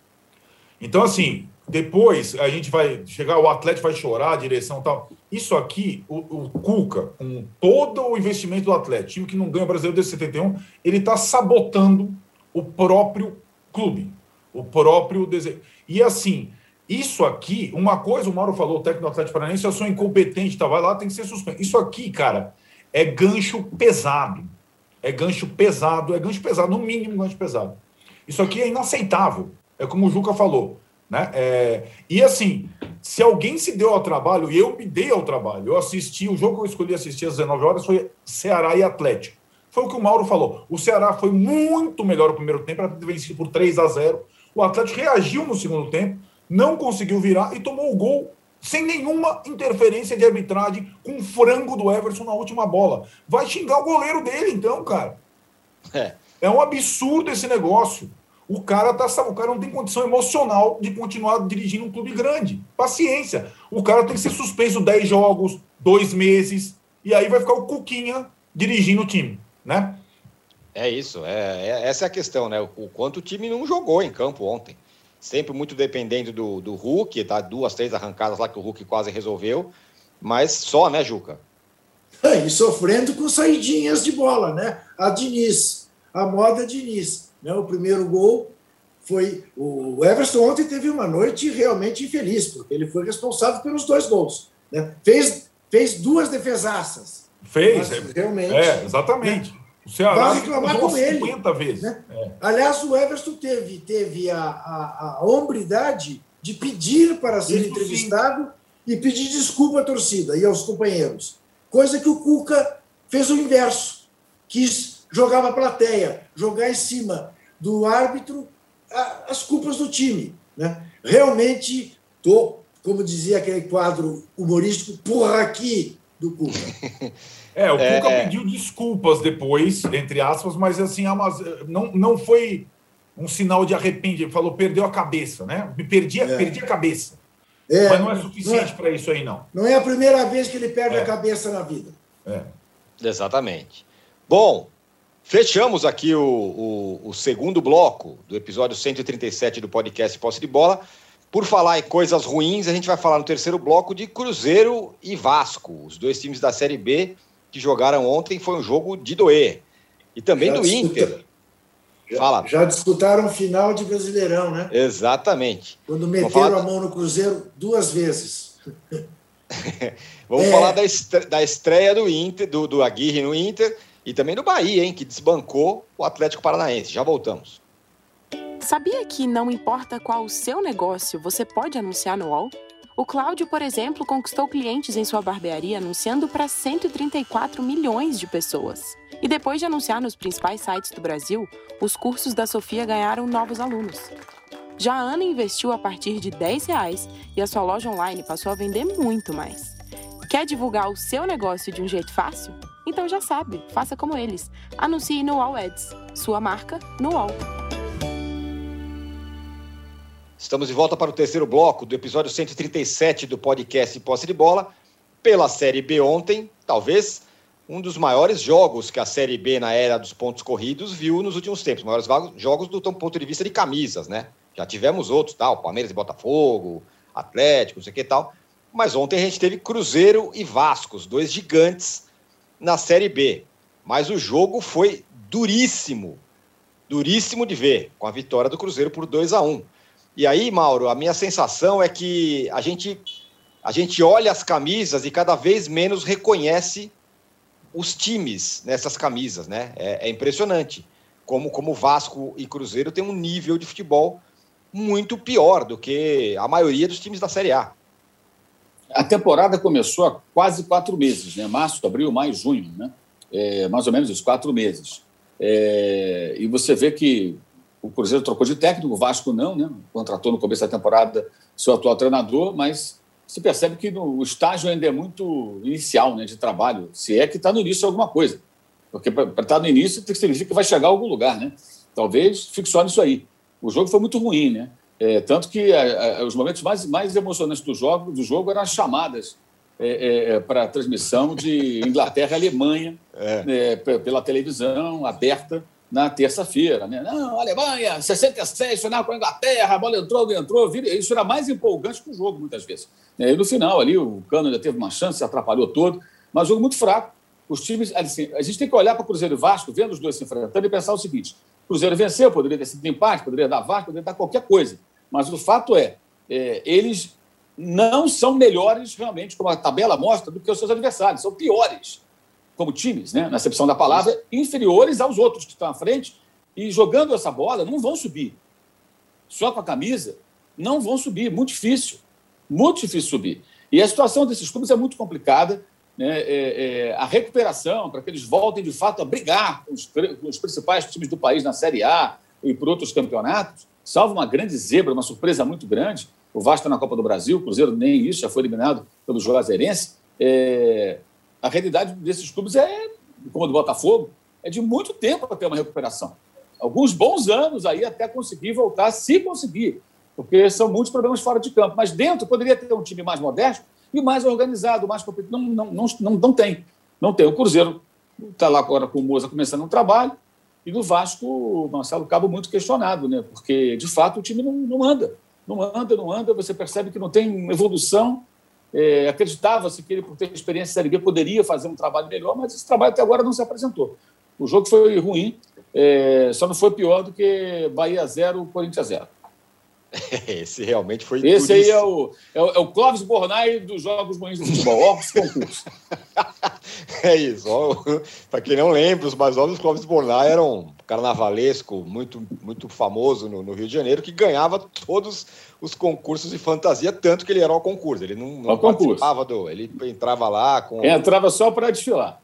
Então, assim, depois a gente vai chegar, o atleta vai chorar, a direção tal. Isso aqui, o, o Cuca, com todo o investimento do atleta, time que não ganha o brasileiro desde 71, ele está sabotando o próprio clube, o próprio desejo. E assim, isso aqui, uma coisa, o Mauro falou, o técnico do Atlético Paranaense, eu sou incompetente, tá, vai lá, tem que ser suspenso. Isso aqui, cara, é gancho pesado é gancho pesado, é gancho pesado, no mínimo gancho pesado. Isso aqui é inaceitável, é como o Juca falou. Né? É, e assim, se alguém se deu ao trabalho, e eu me dei ao trabalho, eu assisti, o jogo que eu escolhi assistir às 19 horas foi Ceará e Atlético. Foi o que o Mauro falou. O Ceará foi muito melhor no primeiro tempo, ter vencido por 3 a 0 O Atlético reagiu no segundo tempo, não conseguiu virar e tomou o gol sem nenhuma interferência de arbitragem, com o frango do Everson na última bola. Vai xingar o goleiro dele, então, cara. É, é um absurdo esse negócio. O cara, tá, o cara não tem condição emocional de continuar dirigindo um clube grande. Paciência. O cara tem que ser suspenso 10 jogos, dois meses, e aí vai ficar o Cuquinha dirigindo o time, né? É isso, é, é, essa é a questão, né? O, o quanto o time não jogou em campo ontem sempre muito dependendo do, do Hulk, tá? Duas, três arrancadas lá que o Hulk quase resolveu, mas só, né, Juca? É, e sofrendo com saidinhas de bola, né? A Diniz, a moda Diniz. Né? O primeiro gol foi. O Everson ontem teve uma noite realmente infeliz, porque ele foi responsável pelos dois gols. Né? Fez, fez duas defesaças. Fez, realmente. É, exatamente. Né? O Ceará vai reclamar com ele. 50 vezes. Né? É. Aliás, o Everton teve, teve a, a, a hombridade de pedir para ser Isso entrevistado sim. e pedir desculpa à torcida e aos companheiros. Coisa que o Cuca fez o inverso. Quis jogar para a plateia, jogar em cima do árbitro a, as culpas do time. Né? Realmente, tô, como dizia aquele quadro humorístico, porra aqui do Cuca. É, o Cuca é... pediu desculpas depois, entre aspas, mas assim, não, não foi um sinal de arrependimento. Ele falou, perdeu a cabeça, né? Me perdi, é. perdi a cabeça. É, mas não é suficiente é, para isso aí, não. Não é a primeira vez que ele perde a é. cabeça na vida. É. Exatamente. Bom, fechamos aqui o, o, o segundo bloco do episódio 137 do podcast Posse de Bola Por falar em coisas ruins, a gente vai falar no terceiro bloco de Cruzeiro e Vasco, os dois times da Série B que jogaram ontem. Foi um jogo de doer. E também já do disputa, Inter. Já, Fala. já disputaram final de Brasileirão, né? Exatamente. Quando meteram a mão no Cruzeiro duas vezes. Vamos é. falar da estreia, da estreia, do Inter, do, do Aguirre no Inter e também do Bahia, hein, que desbancou o Atlético Paranaense. Já voltamos. Sabia que não importa qual o seu negócio, você pode anunciar no UOL? O Cláudio, por exemplo, conquistou clientes em sua barbearia anunciando para 134 milhões de pessoas. E depois de anunciar nos principais sites do Brasil, os cursos da Sofia ganharam novos alunos. Já a Ana investiu a partir de 10 reais e a sua loja online passou a vender muito mais. Quer divulgar o seu negócio de um jeito fácil? Então já sabe, faça como eles. Anuncie no All Ads. Sua marca no All. Estamos de volta para o terceiro bloco do episódio 137 do podcast Posse de Bola. Pela Série B ontem, talvez um dos maiores jogos que a Série B na era dos pontos corridos viu nos últimos tempos. Maiores jogos do ponto de vista de camisas, né? Já tivemos outros, tal, Palmeiras e Botafogo, Atlético, não sei o que tal. Mas ontem a gente teve Cruzeiro e Vasco, os dois gigantes na Série B. Mas o jogo foi duríssimo, duríssimo de ver, com a vitória do Cruzeiro por 2 a 1 E aí, Mauro, a minha sensação é que a gente, a gente olha as camisas e cada vez menos reconhece os times nessas camisas, né? É, é impressionante como, como Vasco e Cruzeiro têm um nível de futebol muito pior do que a maioria dos times da Série A. A temporada começou há quase quatro meses, né? Março, abril, maio, junho, né? É, mais ou menos os quatro meses. É, e você vê que o Cruzeiro trocou de técnico, o Vasco não, né? Contratou no começo da temporada seu atual treinador, mas se percebe que no, o estágio ainda é muito inicial né, de trabalho, se é que está no início de alguma coisa. Porque para estar tá no início significar que vai chegar a algum lugar, né? Talvez fique só nisso aí o jogo foi muito ruim, né? É, tanto que a, a, os momentos mais, mais emocionantes do jogo, do jogo eram as chamadas é, é, é para transmissão de Inglaterra e Alemanha é. É, pela televisão aberta na terça-feira. Né? Não, Alemanha, 66, final com a Inglaterra, a bola entrou, não entrou. Isso era mais empolgante que o jogo, muitas vezes. E no final, ali, o Cano ainda teve uma chance, se atrapalhou todo, mas jogo muito fraco. Os times, assim, a gente tem que olhar para o Cruzeiro e Vasco, vendo os dois se enfrentando, e pensar o seguinte: Cruzeiro venceu, poderia ter sido empate, poderia dar Vasco, poderia dar qualquer coisa. Mas o fato é, é, eles não são melhores realmente, como a tabela mostra, do que os seus adversários. São piores como times, né? na acepção da palavra, inferiores aos outros que estão à frente e jogando essa bola não vão subir. Só com a camisa não vão subir. Muito difícil. Muito difícil subir. E a situação desses clubes é muito complicada né, é, é, a recuperação, para que eles voltem de fato a brigar com os, com os, principais times do país na Série A e por outros campeonatos, salvo uma grande zebra, uma surpresa muito grande. O Vasco na Copa do Brasil, o Cruzeiro nem isso, já foi eliminado pelo Juazeirense. É, a realidade desses clubes é, como a do Botafogo, é de muito tempo para ter uma recuperação. Alguns bons anos aí até conseguir voltar, se conseguir, porque são muitos problemas fora de campo. Mas dentro poderia ter um time mais modesto e mais organizado, mais competitivo. Não, não, não, não, não tem. Não tem. O Cruzeiro está lá agora com o Moza começando um trabalho, e no Vasco, o Marcelo Cabo muito questionado, né? porque, de fato, o time não, não anda. Não anda, não anda, você percebe que não tem evolução. É, Acreditava-se que ele, por ter experiência em Série B, poderia fazer um trabalho melhor, mas esse trabalho até agora não se apresentou. O jogo foi ruim, é, só não foi pior do que Bahia 0, Corinthians 0. Esse realmente foi. Esse aí é o, é o, é o Clóvis Bornai dos Jogos Ruins do Futebol, Ovos Concurso. é isso. Para quem não lembra, os mais novos, Clóvis Bornai era um carnavalesco muito, muito famoso no, no, Rio de Janeiro que ganhava todos os concursos de fantasia, tanto que ele era ao concurso. Ele não, não participava concurso. do. Ele entrava lá com. Entrava só para desfilar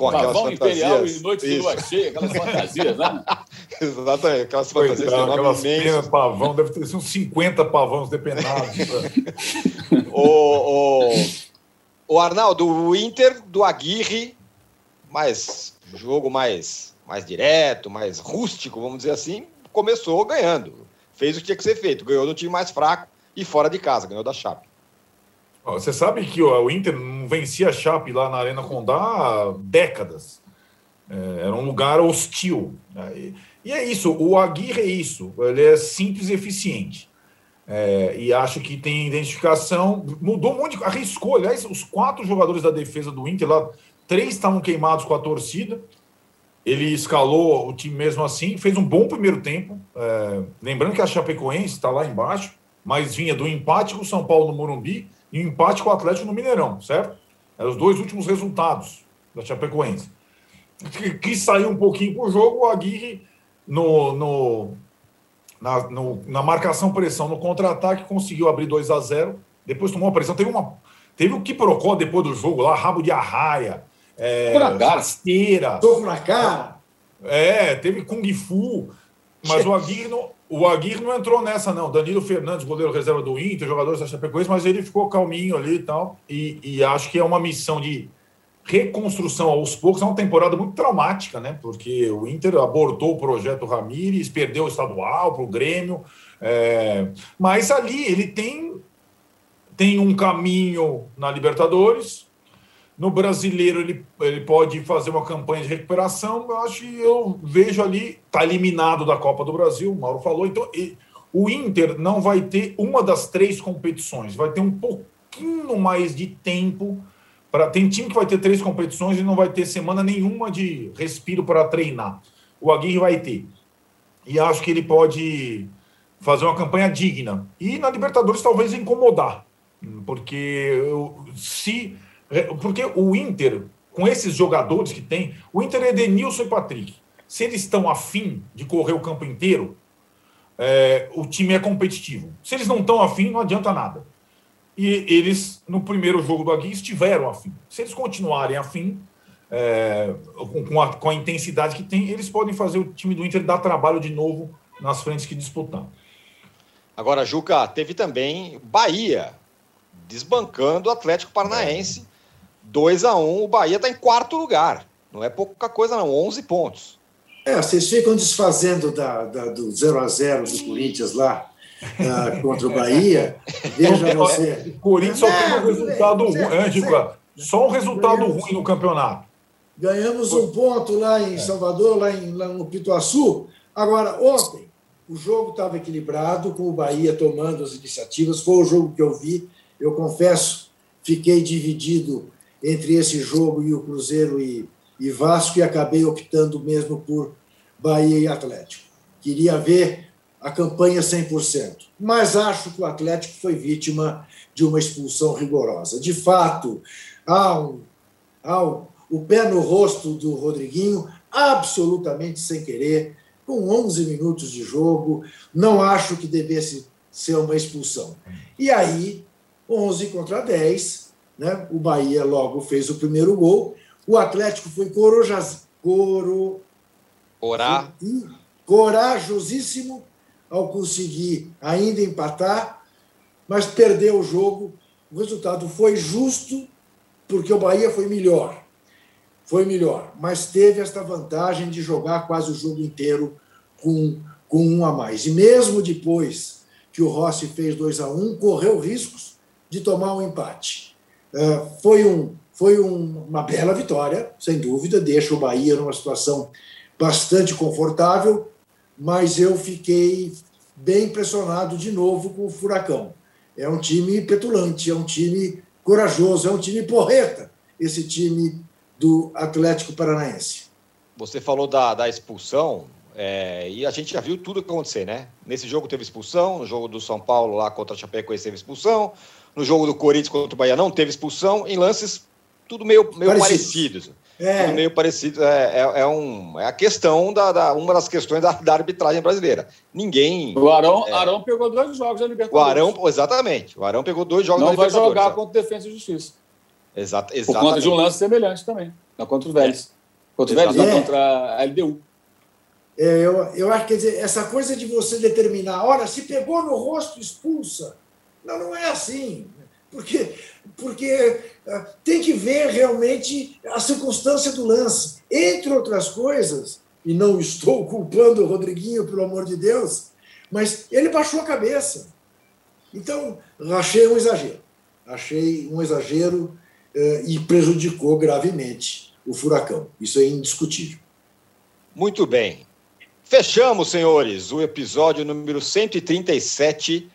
com aquelas Pavão fantasias. Imperial e Noite de Lua Cheia, aquelas fantasias, né? Exatamente, aquelas fantasias. Coitado, aquelas penas pavão, deve ter sido uns 50 pavões depenados. o, o, o Arnaldo, o Inter do Aguirre, mais jogo mais, mais direto, mais rústico, vamos dizer assim, começou ganhando. Fez o que tinha que ser feito, ganhou no time mais fraco e fora de casa, ganhou da Chape. Você sabe que o Inter não vencia a Chape lá na Arena Condá há décadas. É, era um lugar hostil. E, é isso, o Aguirre é isso, ele é simples e eficiente. É, e acho que tem identificação. Mudou muito, arriscou. Aliás, os quatro jogadores da defesa do Inter lá, três estavam queimados com a torcida. Ele escalou o time mesmo assim, fez um bom primeiro tempo. É, lembrando que a Chapecoense está lá embaixo, mas vinha do empate com o São Paulo no Morumbi e empate com o Atlético no Mineirão, certo? Eram os dois últimos resultados da Chapecoense. Que, saiu um pouquinho para o jogo, o Aguirre no, no, na, no, na marcação pressão, no contra-ataque, conseguiu abrir 2 a 0 Depois tomou uma pressão. Teve, uma, teve o que procurou depois do jogo lá, rabo de arraia, é, rasteira. Toco na cara. É, teve Kung Fu. Mas o Aguirre, não, o Aguirre não entrou nessa, não. Danilo Fernandes, goleiro reserva do Inter, jogador da Chapecoense, mas ele ficou calminho ali e tal. E, e acho que é uma missão de reconstrução aos poucos. É uma temporada muito traumática, né? Porque o Inter abortou o projeto Ramírez, perdeu o estadual para o Grêmio. É... Mas ali ele tem, tem um caminho na Libertadores. No brasileiro, ele, ele pode fazer uma campanha de recuperação. Eu acho que eu vejo ali, está eliminado da Copa do Brasil, o Mauro falou. Então, e, o Inter não vai ter uma das três competições, vai ter um pouquinho mais de tempo Pra, tem time que vai ter três competições e não vai ter semana nenhuma de respiro para treinar. O Aguirre vai ter. E acho que ele pode fazer uma campanha digna. E na Libertadores talvez incomodar. Porque se. Porque o Inter, com esses jogadores que tem, o Inter é Denilson e Patrick. Se eles estão afim de correr o campo inteiro, é, o time é competitivo. Se eles não estão afim, não adianta nada. E eles, no primeiro jogo do Aguirre, estiveram afim. Se eles continuarem afim, é, com, a, com a intensidade que tem, eles podem fazer o time do Inter dar trabalho de novo nas frentes que disputar. Agora, Juca, teve também Bahia desbancando o Atlético Paranaense. 2 a 1 o Bahia está em quarto lugar. Não é pouca coisa, não. 11 pontos. É, vocês ficam desfazendo da, da do 0 a 0 do Corinthians lá uh, contra o Bahia, veja você. O Corinthians só tem um resultado ruim, é, só um resultado ganhamos, ruim no campeonato. Ganhamos um ponto lá em Salvador, lá, em, lá no Pituaçu. Agora, ontem, o jogo estava equilibrado, com o Bahia tomando as iniciativas. Foi o jogo que eu vi. Eu confesso, fiquei dividido entre esse jogo e o Cruzeiro e, e Vasco e acabei optando mesmo por Bahia e Atlético. Queria ver a campanha 100%. Mas acho que o Atlético foi vítima de uma expulsão rigorosa. De fato, há, um, há um, o pé no rosto do Rodriguinho, absolutamente sem querer, com 11 minutos de jogo. Não acho que devesse ser uma expulsão. E aí, 11 contra 10, né? o Bahia logo fez o primeiro gol. O Atlético foi corojas, coro, Orar. corajosíssimo ao conseguir ainda empatar, mas perdeu o jogo. O resultado foi justo, porque o Bahia foi melhor. Foi melhor, mas teve esta vantagem de jogar quase o jogo inteiro com, com um a mais. E mesmo depois que o Rossi fez 2 a 1 um, correu riscos de tomar um empate. Uh, foi um, foi um, uma bela vitória, sem dúvida, deixa o Bahia numa situação bastante confortável, mas eu fiquei bem impressionado de novo com o Furacão. É um time petulante, é um time corajoso, é um time porreta, esse time do Atlético Paranaense. Você falou da, da expulsão, é, e a gente já viu tudo acontecer, né? Nesse jogo teve expulsão, no jogo do São Paulo lá contra a Chapecoense teve expulsão, no jogo do Corinthians contra o Bahia não teve expulsão, em lances tudo meio, meio parecidos. É. Tudo meio parecido. É, é, é, um, é a questão da, da, uma das questões da, da arbitragem brasileira. Ninguém. O Arão, é, Arão pegou dois jogos da Libertadores. O Arão, exatamente. O Arão pegou dois jogos Não da Libertadores. Não vai jogar contra Defesa e Justiça. Exato, exatamente. Por conta de um lance semelhante também. Não contra os Vélez. Contra os Vélez, não, contra a LDU. É, eu, eu acho que dizer, essa coisa de você determinar, olha, se pegou no rosto, expulsa. Não, não é assim. Porque, porque uh, tem que ver realmente a circunstância do lance. Entre outras coisas, e não estou culpando o Rodriguinho, pelo amor de Deus, mas ele baixou a cabeça. Então, achei um exagero. Achei um exagero uh, e prejudicou gravemente o furacão. Isso é indiscutível. Muito bem. Fechamos, senhores, o episódio número 137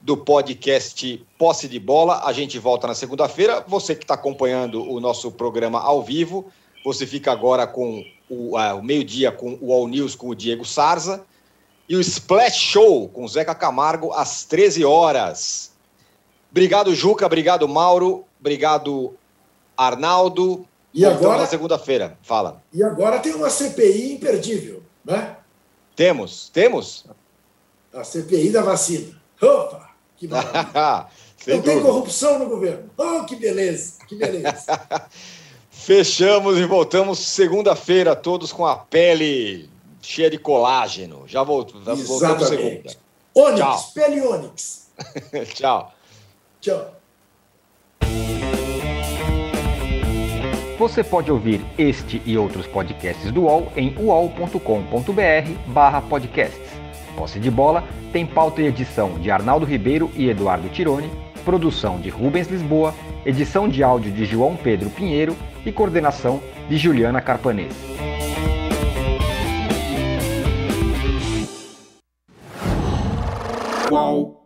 do podcast Posse de Bola. A gente volta na segunda-feira. Você que está acompanhando o nosso programa ao vivo, você fica agora com o, uh, o meio-dia com o All News com o Diego Sarza e o Splash Show com o Zeca Camargo às 13 horas. Obrigado, Juca. Obrigado, Mauro. Obrigado, Arnaldo. E agora? na segunda-feira. Fala. E agora tem uma CPI imperdível, né? Temos, temos. A CPI da vacina. Opa! Que maravilha. Não tem corrupção no governo. Oh, que beleza, que beleza. Fechamos e voltamos segunda-feira, todos com a pele cheia de colágeno. Já voltamos, voltamos segunda. Onyx, Tchau. pele Onyx. Tchau. Tchau. Você pode ouvir este e outros podcasts do UOL em uol.com.br barra podcasts. Posse de Bola tem pauta e edição de Arnaldo Ribeiro e Eduardo Tironi, produção de Rubens Lisboa, edição de áudio de João Pedro Pinheiro e coordenação de Juliana Carpanês. Uau.